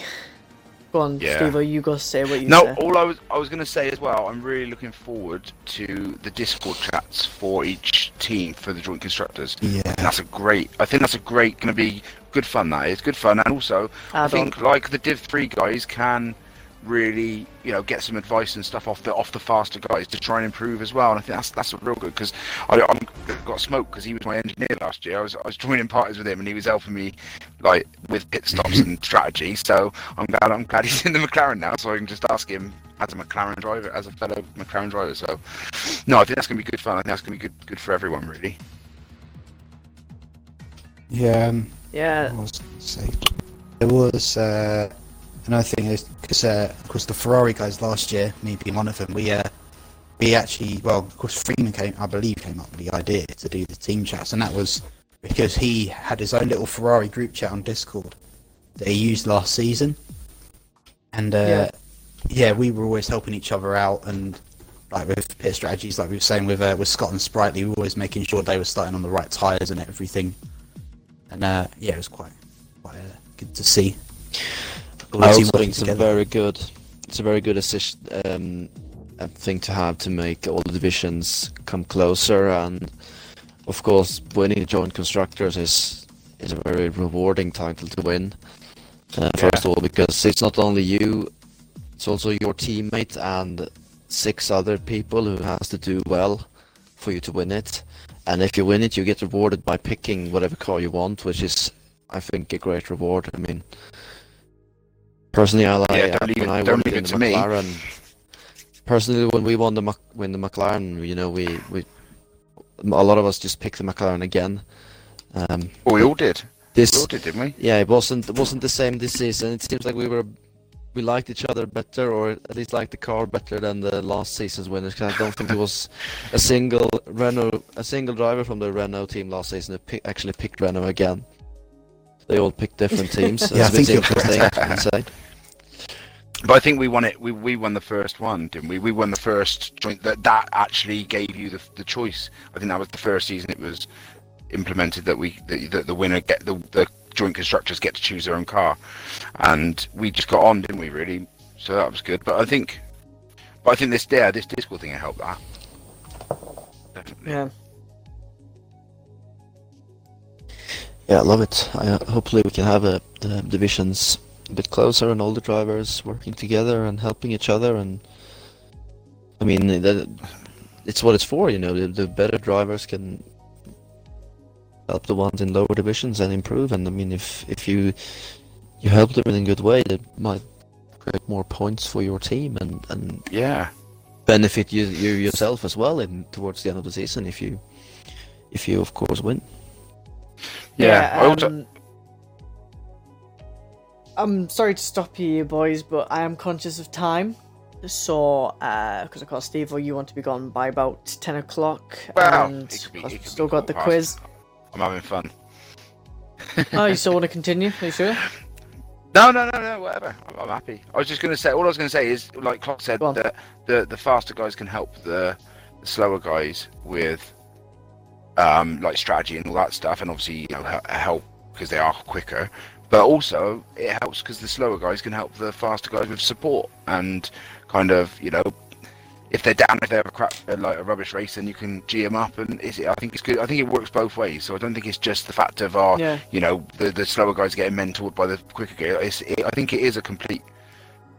Go on, Yeah. Steve, you go say what you No, say. all I was I was going to say as well. I'm really looking forward to the Discord chats for each team for the joint constructors. Yeah. And that's a great. I think that's a great going to be good fun. That is good fun, and also I Add think on. like the Div Three guys can really you know get some advice and stuff off the off the faster guys to try and improve as well. And I think that's that's real good because I I'm, got smoked because he was my engineer last year. I was I was joining parties with him and he was helping me like with pit stops and strategy. So I'm glad I'm glad he's in the McLaren now, so I can just ask him as a McLaren driver, as a fellow McLaren driver. So no, I think that's gonna be good fun. I think that's gonna be good good for everyone really. Yeah. Um, Yeah, what was I say? There was uh, another thing is because uh, of course the Ferrari guys last year, me being one of them, we uh, we actually well of course Freeman came I believe came up with the idea to do the team chats and that was because he had his own little Ferrari group chat on Discord that he used last season, and uh, Yeah. yeah. we were always helping each other out and. Like with pit strategies, like we were saying with uh, with Scott and Sprightly, we were always making sure they were starting on the right tires and everything. And uh, yeah, it was quite quite uh, good to see. I also think it's a very good, it's a very good assist, um, a thing to have to make all the divisions come closer, and of course, winning the joint constructors is is a very rewarding title to win. Uh, First of all, because it's not only you, it's also your teammate and six other people who has to do well for you to win it. And if you win it, you get rewarded by picking whatever car you want, which is, I think, a great reward. I mean, personally, I like Yeah, don't leave I don't leave it the to me. McLaren. Personally, when we won the when the McLaren, you know, we we a lot of us just picked the McLaren again. Um, Well, we all did. this We all did, didn't we? yeah, it wasn't it wasn't the same this season. It seems like we were we liked each other better, or at least liked the car better than the last season's winners. 'cause I don't think there was a single Renault, a single driver from the Renault team last season who pick, actually picked Renault again. They all picked different teams. Yeah, I It's a bit think you're interesting, correct. But I think we won it. We, we won the first one, didn't we? We won the first joint that that actually gave you the, the choice. I think that was the first season it was implemented that we that, that the winner get the, the joint constructors get to choose their own car, and we just got on, didn't we? Really, so that was good. But I think, but I think this yeah, this Discord thing helped that. Definitely. yeah. Yeah, I love it. I, uh, hopefully, we can have uh the divisions a bit closer and all the drivers working together and helping each other. And I mean, that, it's what it's for. You know, the, the better drivers can help the ones in lower divisions and improve. And I mean, if if you you help them in a good way, that might create more points for your team and and Yeah. benefit you, you yourself as well in towards the end of the season if you if you of course win. Yeah. Also- um, I'm sorry to stop you, boys, but I am conscious of time. So, because of course, Steve, you want to be gone by about 10 o'clock. Well, and it could be- of course it we've still got the quiz. I'm having fun. oh, you still want to continue? Are you sure? No, no, no, no, whatever. I'm, I'm happy. I was just going to say, all I was going to say is, like Clark said, that the the faster guys can help the, the slower guys with, um, like strategy and all that stuff, and obviously, you know, help because they are quicker. But also, it helps because the slower guys can help the faster guys with support and kind of, you know, if they're down, if they have a crap, uh, like a rubbish race, then you can g them up, and is it I think it's good. I think it works both ways. So I don't think it's just the fact of our Yeah. you know the the slower guys getting mentored by the quicker guys. It's, it, I think it is a complete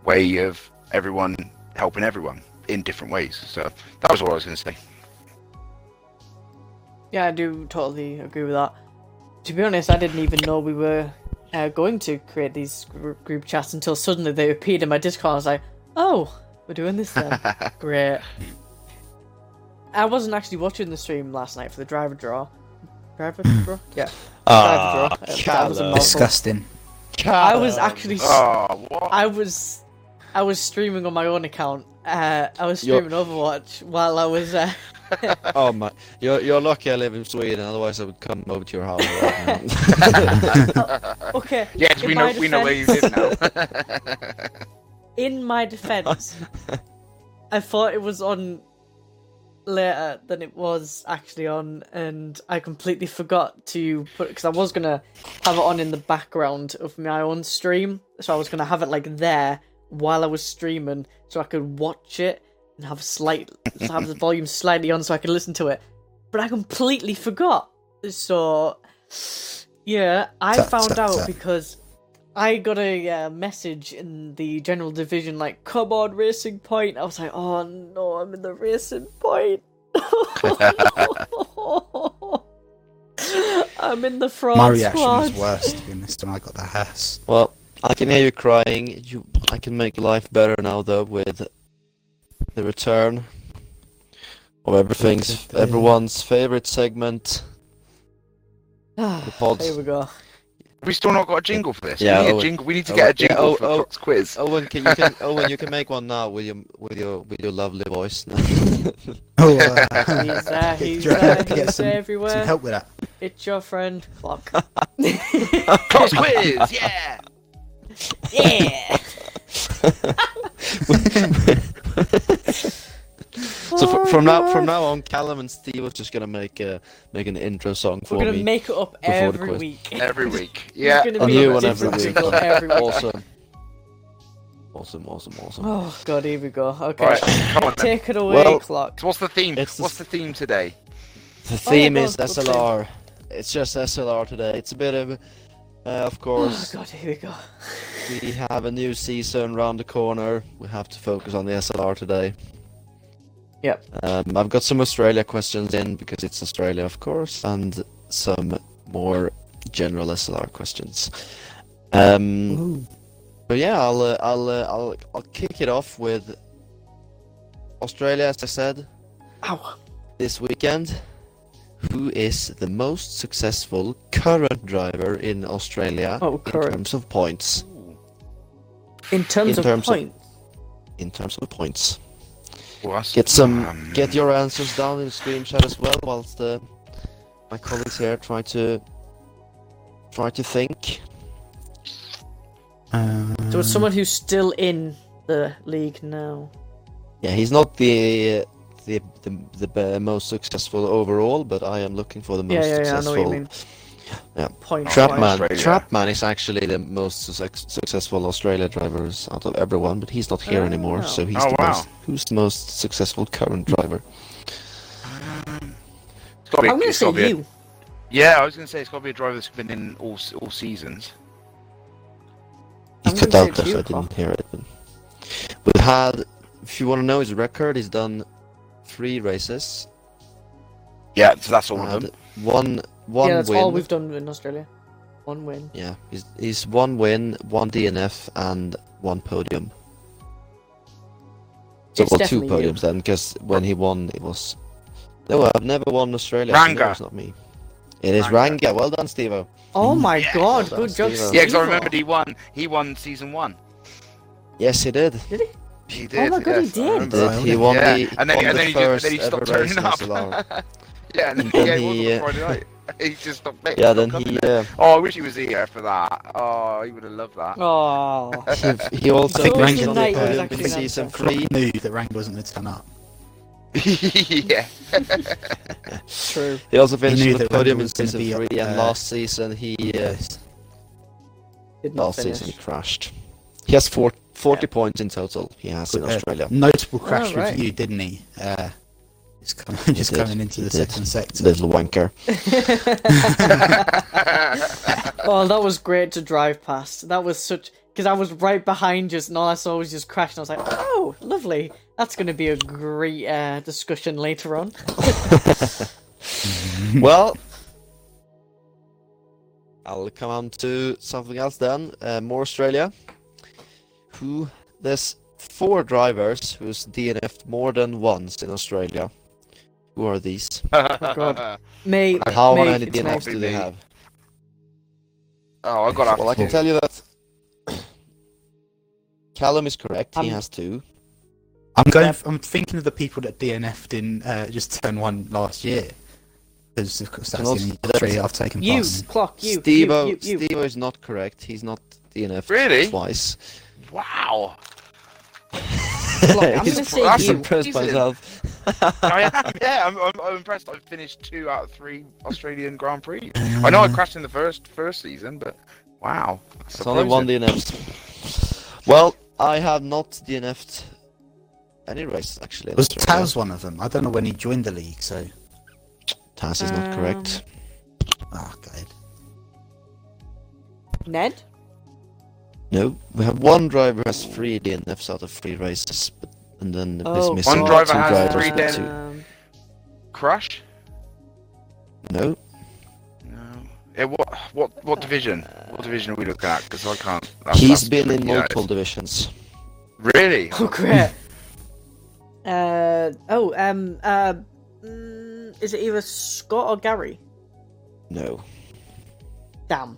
way of everyone helping everyone in different ways. So that was all I was going to say. Yeah, I do totally agree with that. To be honest, I didn't even know we were uh, going to create these gr- group chats until suddenly they appeared in my Discord. I was like, oh, we're doing this then. Great. I wasn't actually watching the stream last night for the driver draw. Driver draw? Yeah. Ah, driver draw. Uh, that was a Callum. Disgusting. I was actually. Oh, what? I was. I was streaming on my own account. Uh, I was You're- streaming Overwatch while I was. Uh, Oh my! You're you're lucky I live in Sweden. Otherwise, I would come over to your house. Right now. okay. Yes, in we know my we know where you defense- live now. in my defense, I thought it was on later than it was actually on, and I completely forgot to put because I was gonna have it on in the background of my own stream, so I was gonna have it like there while I was streaming, so I could watch it and have slight have the volume slightly on, so I can listen to it. But I completely forgot. So yeah, I Tut, found tut, out tut. because I got a uh, message in the general division like, "Come on, Racing Point." I was like, "Oh no, I'm in the Racing Point." I'm in the fraud My reaction squad. was worse, to be honest, when I got the house. well, I can hear you crying. You, I can make life better now though with the return of everything's everyone's favorite segment. the pods. Here we go. we still not got a jingle for this. Yeah, we need Owen- a jingle. We need to Owen- get a yeah, jingle oh, for oh. Fox quiz. Owen, can you can Owen, you can make one now with your with your with your lovely voice. Oh, uh, He's there. He's do you there. He's some, everywhere. some help with that? It's your friend Clock. Fox quiz, yeah. yeah. so fr- oh from now from now on, Callum and Steve are just gonna make a make an intro song for We're gonna me. make it up every week. Every week, We're yeah. gonna A make new a one every week. every week. Awesome. Awesome, awesome, awesome. Oh god, here we go. Okay, Right, come on take it away, Well, Clock. So what's the theme? It's What's the theme today? The Oh, theme yeah, is go on, go SLR. It's just SLR today. It's a bit of, uh, of Oh course, god, here we go. we have a new season round the corner. We have to focus on the SLR today. Yep. Um, I've got some Australia questions in because it's Australia, of course, and some more general SLR questions. Um, but yeah, I'll uh, I'll uh, I'll I'll kick it off with Australia, as I said Ow. this weekend. Who is the most successful current driver in Australia Oh, in terms of points? In terms In of terms of- points. In terms of points, Well, that's- get some um, get your answers down in the screen chat as well, whilst uh, my colleagues here try to try to think. Um, So it's someone who's still in the league now. Yeah, he's not the the the, the be- most successful overall, but I am looking for the most Yeah, yeah, yeah. I know successful. what you mean. Yeah. Point. Trapman, Australia. Trapman is actually the most suc- successful Australia drivers out of everyone, but he's not here anymore, Oh. so he's Oh, the wow. most, who's the most successful current driver. it's be- I'm gonna say gotta a- you. yeah, I was gonna say it's got to be a driver that's been in all all seasons. He I'm cut gonna say out there, it's so I you, didn't hear it. But we've had, if you want to know his record, he's done three races, Yeah, so that's all of had them. one one yeah, that's win. all we've done in Australia. One win. Yeah, he's, he's one win, one DNF, and one podium. So well, two definitely you. podiums then, because when he won, it was. No, I've never won Australia. Ranga. No, it's not me. It is Ranga. Ranga. Well done, Stevo. Oh mm. my Yeah. god, Well good job, Steve-o. Yeah, because I Steve-o. remembered he won. He won season one. Yes, he did. did. He did. Oh my God, he yes, I did. remember. Did. Right, He yeah. won Yeah, the, and then- won and the then he just- first then he ever stopped race in turning up. SLR. Yeah, and then, Then yeah, he he, was uh, on Friday night. He just stopped. mate, yeah, stopped then coming he there. uh, Oh, I wish he was here for that. Oh, he would have loved that. Oh. he, he also I think finished Ranga on the Knight was podium actually in an season answer. three. knew that Rang wasn't going to turn up. yeah. True. He also finished knew on the that podium Ranga in was gonna season be up three, and there. last season he uh, Yes. Did not last finish. season he crashed. He has four, 40 points in total. He has in Uh, Australia. Notable crash Oh, right. review, didn't he? Uh, just coming, just did, coming into he the did. second sector. Little wanker. Oh, that was great to drive past. That was such because I was right behind you, and all I saw was just crash, and I was like, "Oh, lovely! That's going to be a great uh, discussion later on." well, I'll come on to something else then. Uh, more Australia. Who there's four drivers who's DNF'd more than once in Australia. Who are these? God. Me, And how me, many DNFs do they me. have? Oh, I got Well, I can tell you that Callum is correct. He Um, has two. I'm going. Yep. I'm thinking of the people that DNF'd in uh, just turn one last year. Because of course that's the only three I've taken You, part clock, you, Stevo, you, you, you. Stevo is not correct. He's not DNF'd Really? twice. Wow. Clock, I'm He's gonna say that's you. impressed by Amazing. I am. Yeah, I'm, I'm, I'm impressed. I finished two out of three Australian Grand Prix. I know I crashed in the first first season, but wow. It's only one. DNF'd. Well, I have not DNF'd any races actually. in Was Australia. Taz one of them? I don't know when he joined the league, so. Taz is not Um, correct. Oh, God. Ned? No, we have one driver who has three DNFs out of three races, but and then Oh, is missing One driver two has drivers. three but then- two- Um, Crush? No, No. Yeah, what what what division? What division are we looking at? Because I can't. That's, he's that's been in tricky, multiple is. divisions. Really? Oh, great. uh, oh, um, uh, mm, is it either Scott or Gary? No, Damn.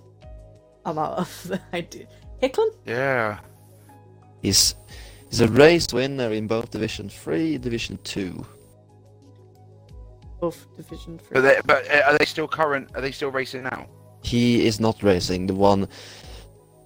I'm out of the idea. Hicklin? Yeah. he's he's a race winner in both Division Three, Division Two. Both Division 3. But they, but uh, are they still current? Are they still racing now? He is not racing. The one,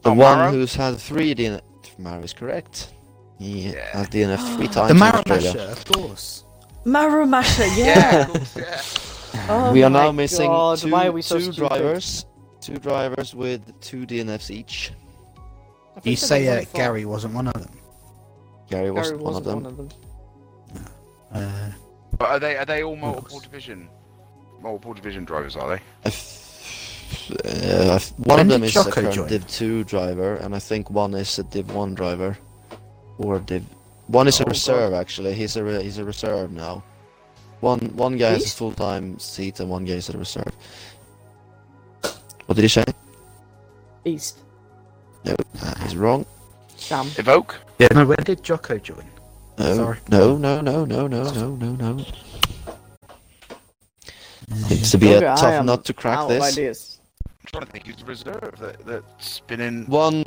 the Oh, one Maro? who's had three DNF. Maro is correct. He Yeah. has DNF three times. The in Mara Masher, of course. Marumasha, Yeah. yeah! of course, yeah. Oh we are now missing God, two, why are we so two drivers. Two drivers with two DNFs each. I You say only uh. Gary wasn't one of them. Gary Gary wasn't one of them. one of them. Uh, But are they are they all multiple course. division multiple division drivers? Are they? Uh, one When of them did is a current join? Div 2 driver, and I think one is a Div 1 driver. Or Div... One is a Oh, God. reserve, actually. He's a, re- he's a reserve now. One one guy has a full-time seat, and one guy is a reserve. What did he say? Beast. No, uh, he's wrong. Damn. Evoke? yeah, no, when did Jocko join? No, Sorry. no, no, no, no, no, no, no, no. Needs to be Okay, a I tough nut to crack Out of this. ideas. I'm trying to think who's the reserve that, that's been in. One,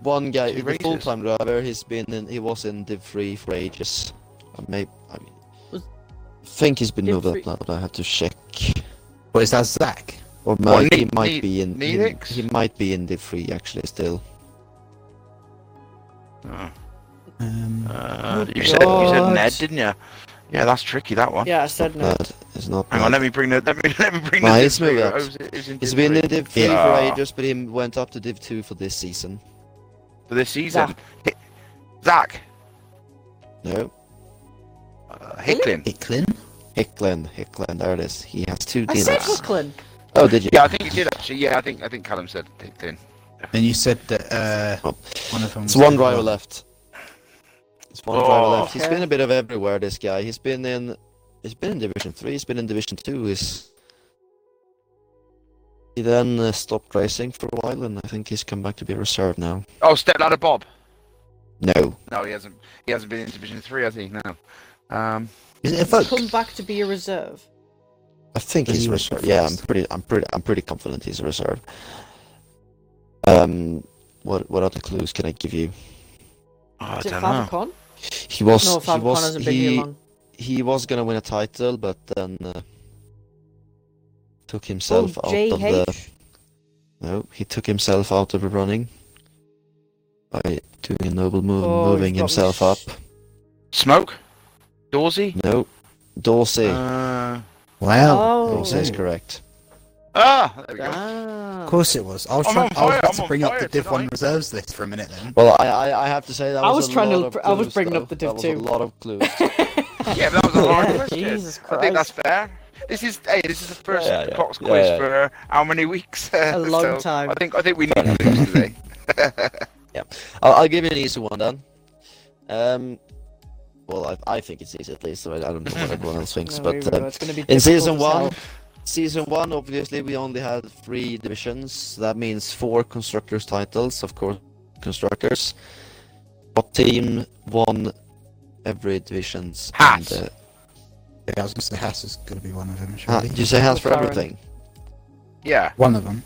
one guy, two the full-time driver. He's been in. He was in Div Three for ages. Or maybe I mean, Was- I think he's been Div moved up three- now, but I have to check. What is that, Zach? Or What, might, he Ne- might Ne- be in. He, Neelix? he might be in Div Three actually still. Oh. Um, Uh, Oh, you said you said Ned, didn't you? Yeah, that's tricky. That one. Yeah, I said no. Bad. It's not. Hang on, let me bring the let me let me bring No, the. he's Div three. moved up. Oh, is it- is in He's Div been in Div Three Yeah. for ages, but he went up to Div Two for this season. for this season. Zach. Zach. No, Uh, Hicklin. Hicklin? Hicklin, Hicklin. There it is. He has two I said Hicklin. Oh, did you? Yeah, I think he did actually. Yeah, I think I think Callum said Hicklin. And you said that uh, Oh. one of them. It's one driver left. It's one driver Oh. left. He's Okay. been a bit of everywhere. This guy. He's been in. He's been in Division Three. He's been in Division Two. He's. He then uh, stopped racing for a while, and I think he's come back to be a reserve now. Oh, stepladder Bob. No, No, he hasn't. He hasn't been in Division Three, has he? No. Um, Is it Evoke? Come back to be a reserve. I think But he's a reserve. Yeah, I'm pretty. I'm pretty. I'm pretty confident he's a reserve. Um, what what other clues can I give you? oh, I Is it don't know. Favicon? He was. No, he Favicon was. hasn't been here He, long. he was gonna win a title, but then uh, took himself Oh, out of the. JH? No, he took himself out of the running by doing a noble move, Oh, moving you've got himself up. Smoke. Dorsey. No, Dorsey. Wow. Oh. Dorsey is correct. ah, there we go. Ah. Of course it was. I was I'm trying. I was about I'm to bring up the Div One reserves list for a minute then. Well, I, I, I have to say that I was, was a trying to- lot of I was bringing though. up the Div that was two. a lot of clues. Yeah, but that was a hard Yeah, question. Jesus I think that's fair. This is hey, this is the first Yeah, yeah, Cox yeah, quiz yeah. for how many weeks? A long So, time. I think I think we need this today. I'll, I'll give you an easy one then. Um, well, I, I think it's easy at least. So I, I don't know what everyone else thinks, No, but here um, it's gonna be in season one, hell. season one, obviously, we only had three divisions. That means four constructors titles, of course, constructors. What team won every divisions? Haas. And, uh, Yeah, I was going to say Haas is going to be one of them, Ha- you say Haas for everything? Yeah, One of them.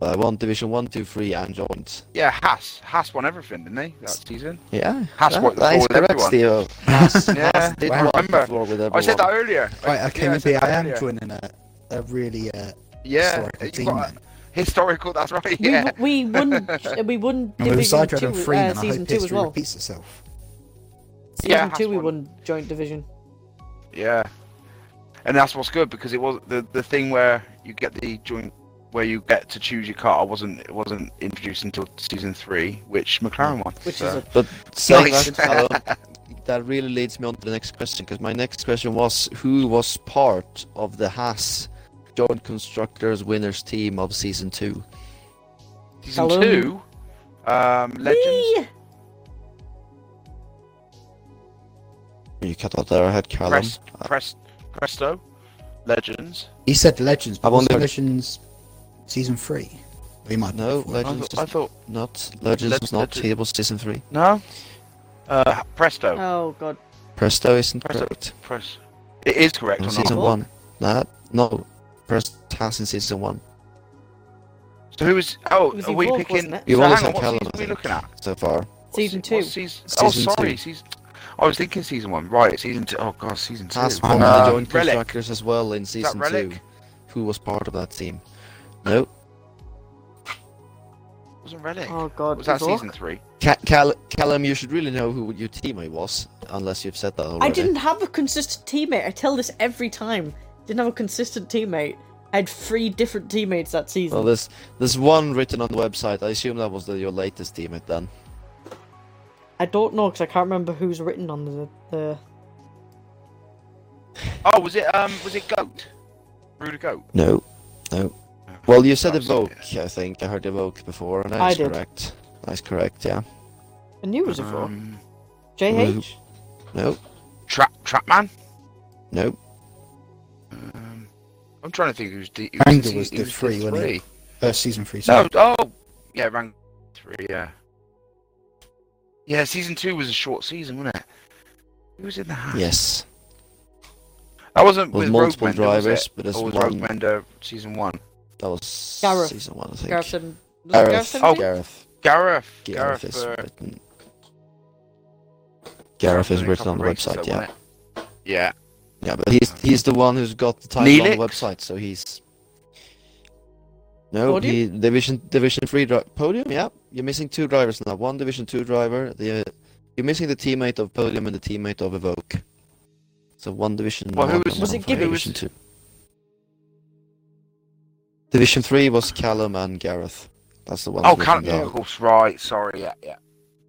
I won Division 1, 2, 3, and joint. yeah. Haas, Haas won everything, didn't they? That season. Yeah, Haas that, won the that is floor with correct, everyone. Steve. Haas, Yeah, Haas did I wipe the remember. floor with I said that earlier. Right, okay, yeah, I maybe said that I am earlier. joining a, a really uh, Yeah, historical team then. historical. That's right. We, Yeah. we won. We won And with division Side two, Dragon 3, uh, season two as history well. repeats itself. Season Yeah, two, Haas we won. won joint division. Yeah, and that's what's good because it was the the thing where you get the joint where you get to choose your car wasn't it wasn't introduced until season three, which McLaren won. Which so. is a But saying Nice. that, Callum, that really leads me on to the next question, because my next question was who was part of the Haas Joint Constructors Winners team of Season 2? season Callum. two. Um, Legends. Me! You cut out there, I had Callum. Press, press, Presto. Legends. He said Legends, but I was wonder- Legends season 3? He might be No, before. I, Legends thought, I thought not. Legends Leg- was not. Legend- It was Season 3. no. Uh, Presto. Oh god. Presto isn't Presto. correct. Press. It is correct On or Season not? 1. Nah, no. Presto Haas in Season 1. So who was? Oh, was are we Evolve, picking? You so always hang on, had what Callum, season are we looking at? so far. Season two. what's season, oh, Season sorry. two. Season. I was thinking season one. Right, season two. Oh god, season two. Haas won no. the Um, Joint Relic. Constructors as well in Season 2. Who was part of that team? No. Wasn't Relic. Oh god. was that Evolve? season three? Ca- Cal- Callum, you should really know who your teammate was, unless you've said that already. I didn't have a consistent teammate. I tell this every time. Didn't have a consistent teammate. I had three different teammates that season. Well, there's there's one written on the website. I assume that was the, your latest teammate then. I don't know because I can't remember who's written on the the. Oh, was it? Um, was it Goat? Ruder Goat. No, no. Well, you said That was- evoke. I think I heard evoke before, and I that's did. correct. That's correct. Yeah. I knew it was a four. Um, JH. No, Trap Trapman. no. Um, I'm trying to think who's the. Who's Rangel the- was the who's three, wasn't three. Uh, season 3. No, oh, yeah, Rang three, yeah. Yeah, season two was a short season, wasn't it? Who was in the house? Yes. That wasn't With with multiple Rogue Mender, was drivers, it? but there's or was one- Rogue Mender season one? That was Gareth. season one, I think. Gareth and- Gareth. Gareth Oh, Gareth. Gareth. Gareth Gareth. is uh, written. Gareth is written on the website. though, Yeah. Yeah. Yeah, but he's he's the one who's got the title on the website, so he's. No, Podium? he division division three dri- podium. Yeah, you're missing two drivers now. One division two driver. The uh, you're missing the teammate of podium and the teammate of evoke. So one division. Well, who one was- and Was one it for Division two. Division three was Callum and Gareth. That's the one. Oh, written Callum. down. Yeah, of course. Right. Sorry. Yeah. Yeah.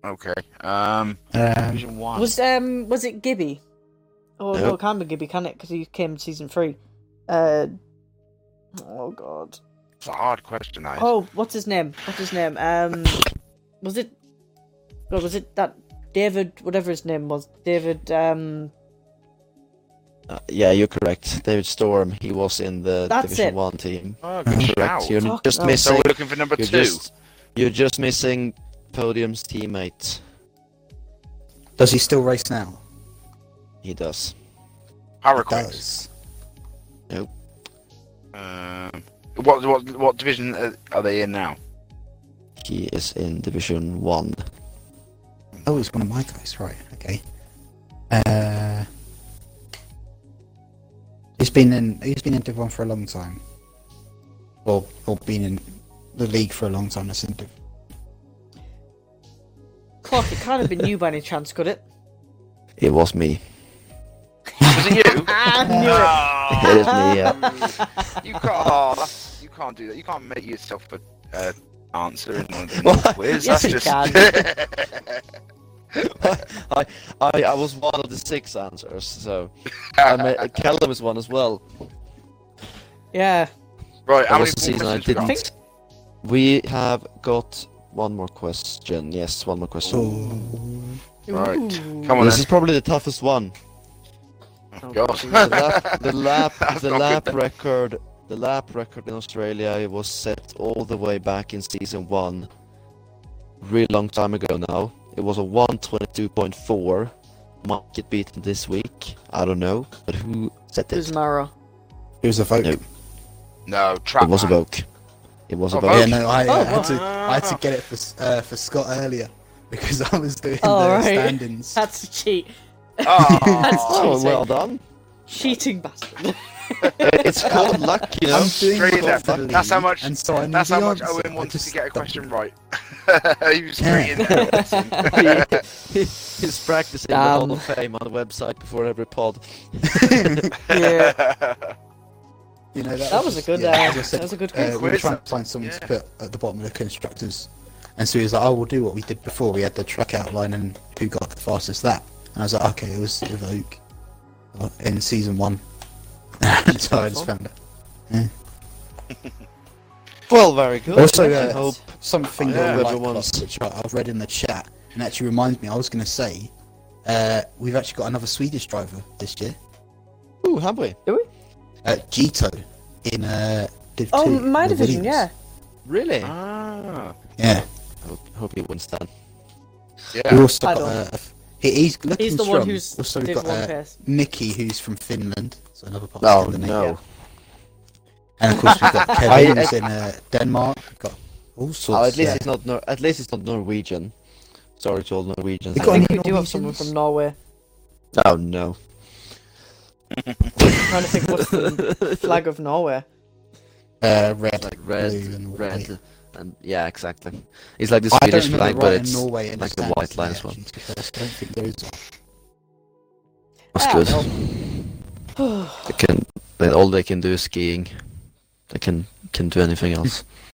Okay. Um. Um, Division one. Was um was it Gibby? Oh no, No. it can't be Gibby, can it? Because he came in season three. Uh. Oh god. It's a hard question. That is. Oh, what's his name? What's his name? Um, was it? God, was it that David? Whatever his name was, David. Um, Uh, yeah, you're correct. David Storm. He was in the That's Division it. one team. Oh, good shout. Correct. You're Fuck just no. So missing. we're looking for number You're two. just you're just missing podium's teammate. does he still race now? He does. Paraquix. Does. Um. What what what division uh, are they in now? He is in Division One. Oh, he's one of my guys, right? Okay. Uh, he's been in. He's been in Div One for a long time. Well, or been in the league for a long time. That's in Div. Clark, it can't have been you by any chance, could it? It was me. Was it you? I knew it. It is me. Yeah. You can't. Oh, that's, you can't do that. You can't make yourself a uh, answer in one of the quiz. Yes, that's you just. I, I I was one of the six answers, so I ma- Callum is one as well. Yeah. right. How many was the season I we didn't. think We have got one more question. Yes, one more question. Oh, Right. Ooh. Come on This then. is probably the toughest one. Oh, oh God. The lap, the lap, the lap good record, the lap record in Australia it was set all the way back in season one, real long time ago now. It was a 122.4. Might get beaten this week. I don't know, but who set Who's it? Mara? It was a vote. No. No, trap. It was a man. It was Oh, a Vogue. Vogue. Yeah, no, I, Oh, uh, had to, I had to get it for uh, for Scott earlier because I was doing Oh, the right. stand-ins. That's a cheat. Oh, Oh, well done. Cheating bastard. It's called luck, you know. I'm doing Straight there. for That's how much- And so I That's how much answer. Owen I wanted just to get a stuck question it. right. he was straight in there. He- He's practicing the Damn. Hall of Fame on the website before every pod. yeah. You know, that, That was a just- good, yeah, uh, said, that was a good uh, quiz. we were trying to find someone to put at the bottom of the constructors, and so he was like, "Oh, we'll do what we did before. We had the track outline and who got the fastest that." And I was like, "Okay, it was Evoke uh, in season one." So I just found it. Well, very good. Also, I uh, hope something Yeah, that I like, everyone's- which I- I've read in the chat, and actually reminds me, I was going to say, uh, we've actually got another Swedish driver this year, Ooh, have we? Do we? Uh, Gito, in uh, Div Oh, my division, Williams. yeah. Really? ah, Yeah. Hope, hope he wins then. We yeah. also got, uh, he, he's looking He's the strong. one who's also we've got 1 uh, pace. Mickey, who's from Finland, so another part Oh of Scandinavia. no. And of course we've got Kevin, I- who's in uh, Denmark. We've got all sorts. Oh, at least yeah. it's not. Nor- at least it's not Norwegian. Sorry to all Norwegians. I think we do have someone from Norway. Oh no. I'm trying to think what's the flag of Norway. uh, red, Like red, blue, and red, white. and yeah, exactly. It's like the I Swedish remember flag, but in it's Norway like the the white stands line as well. actually, to be fair, so I don't think there is. that's Ah, good. They can. All they can do is skiing. They can can do anything else.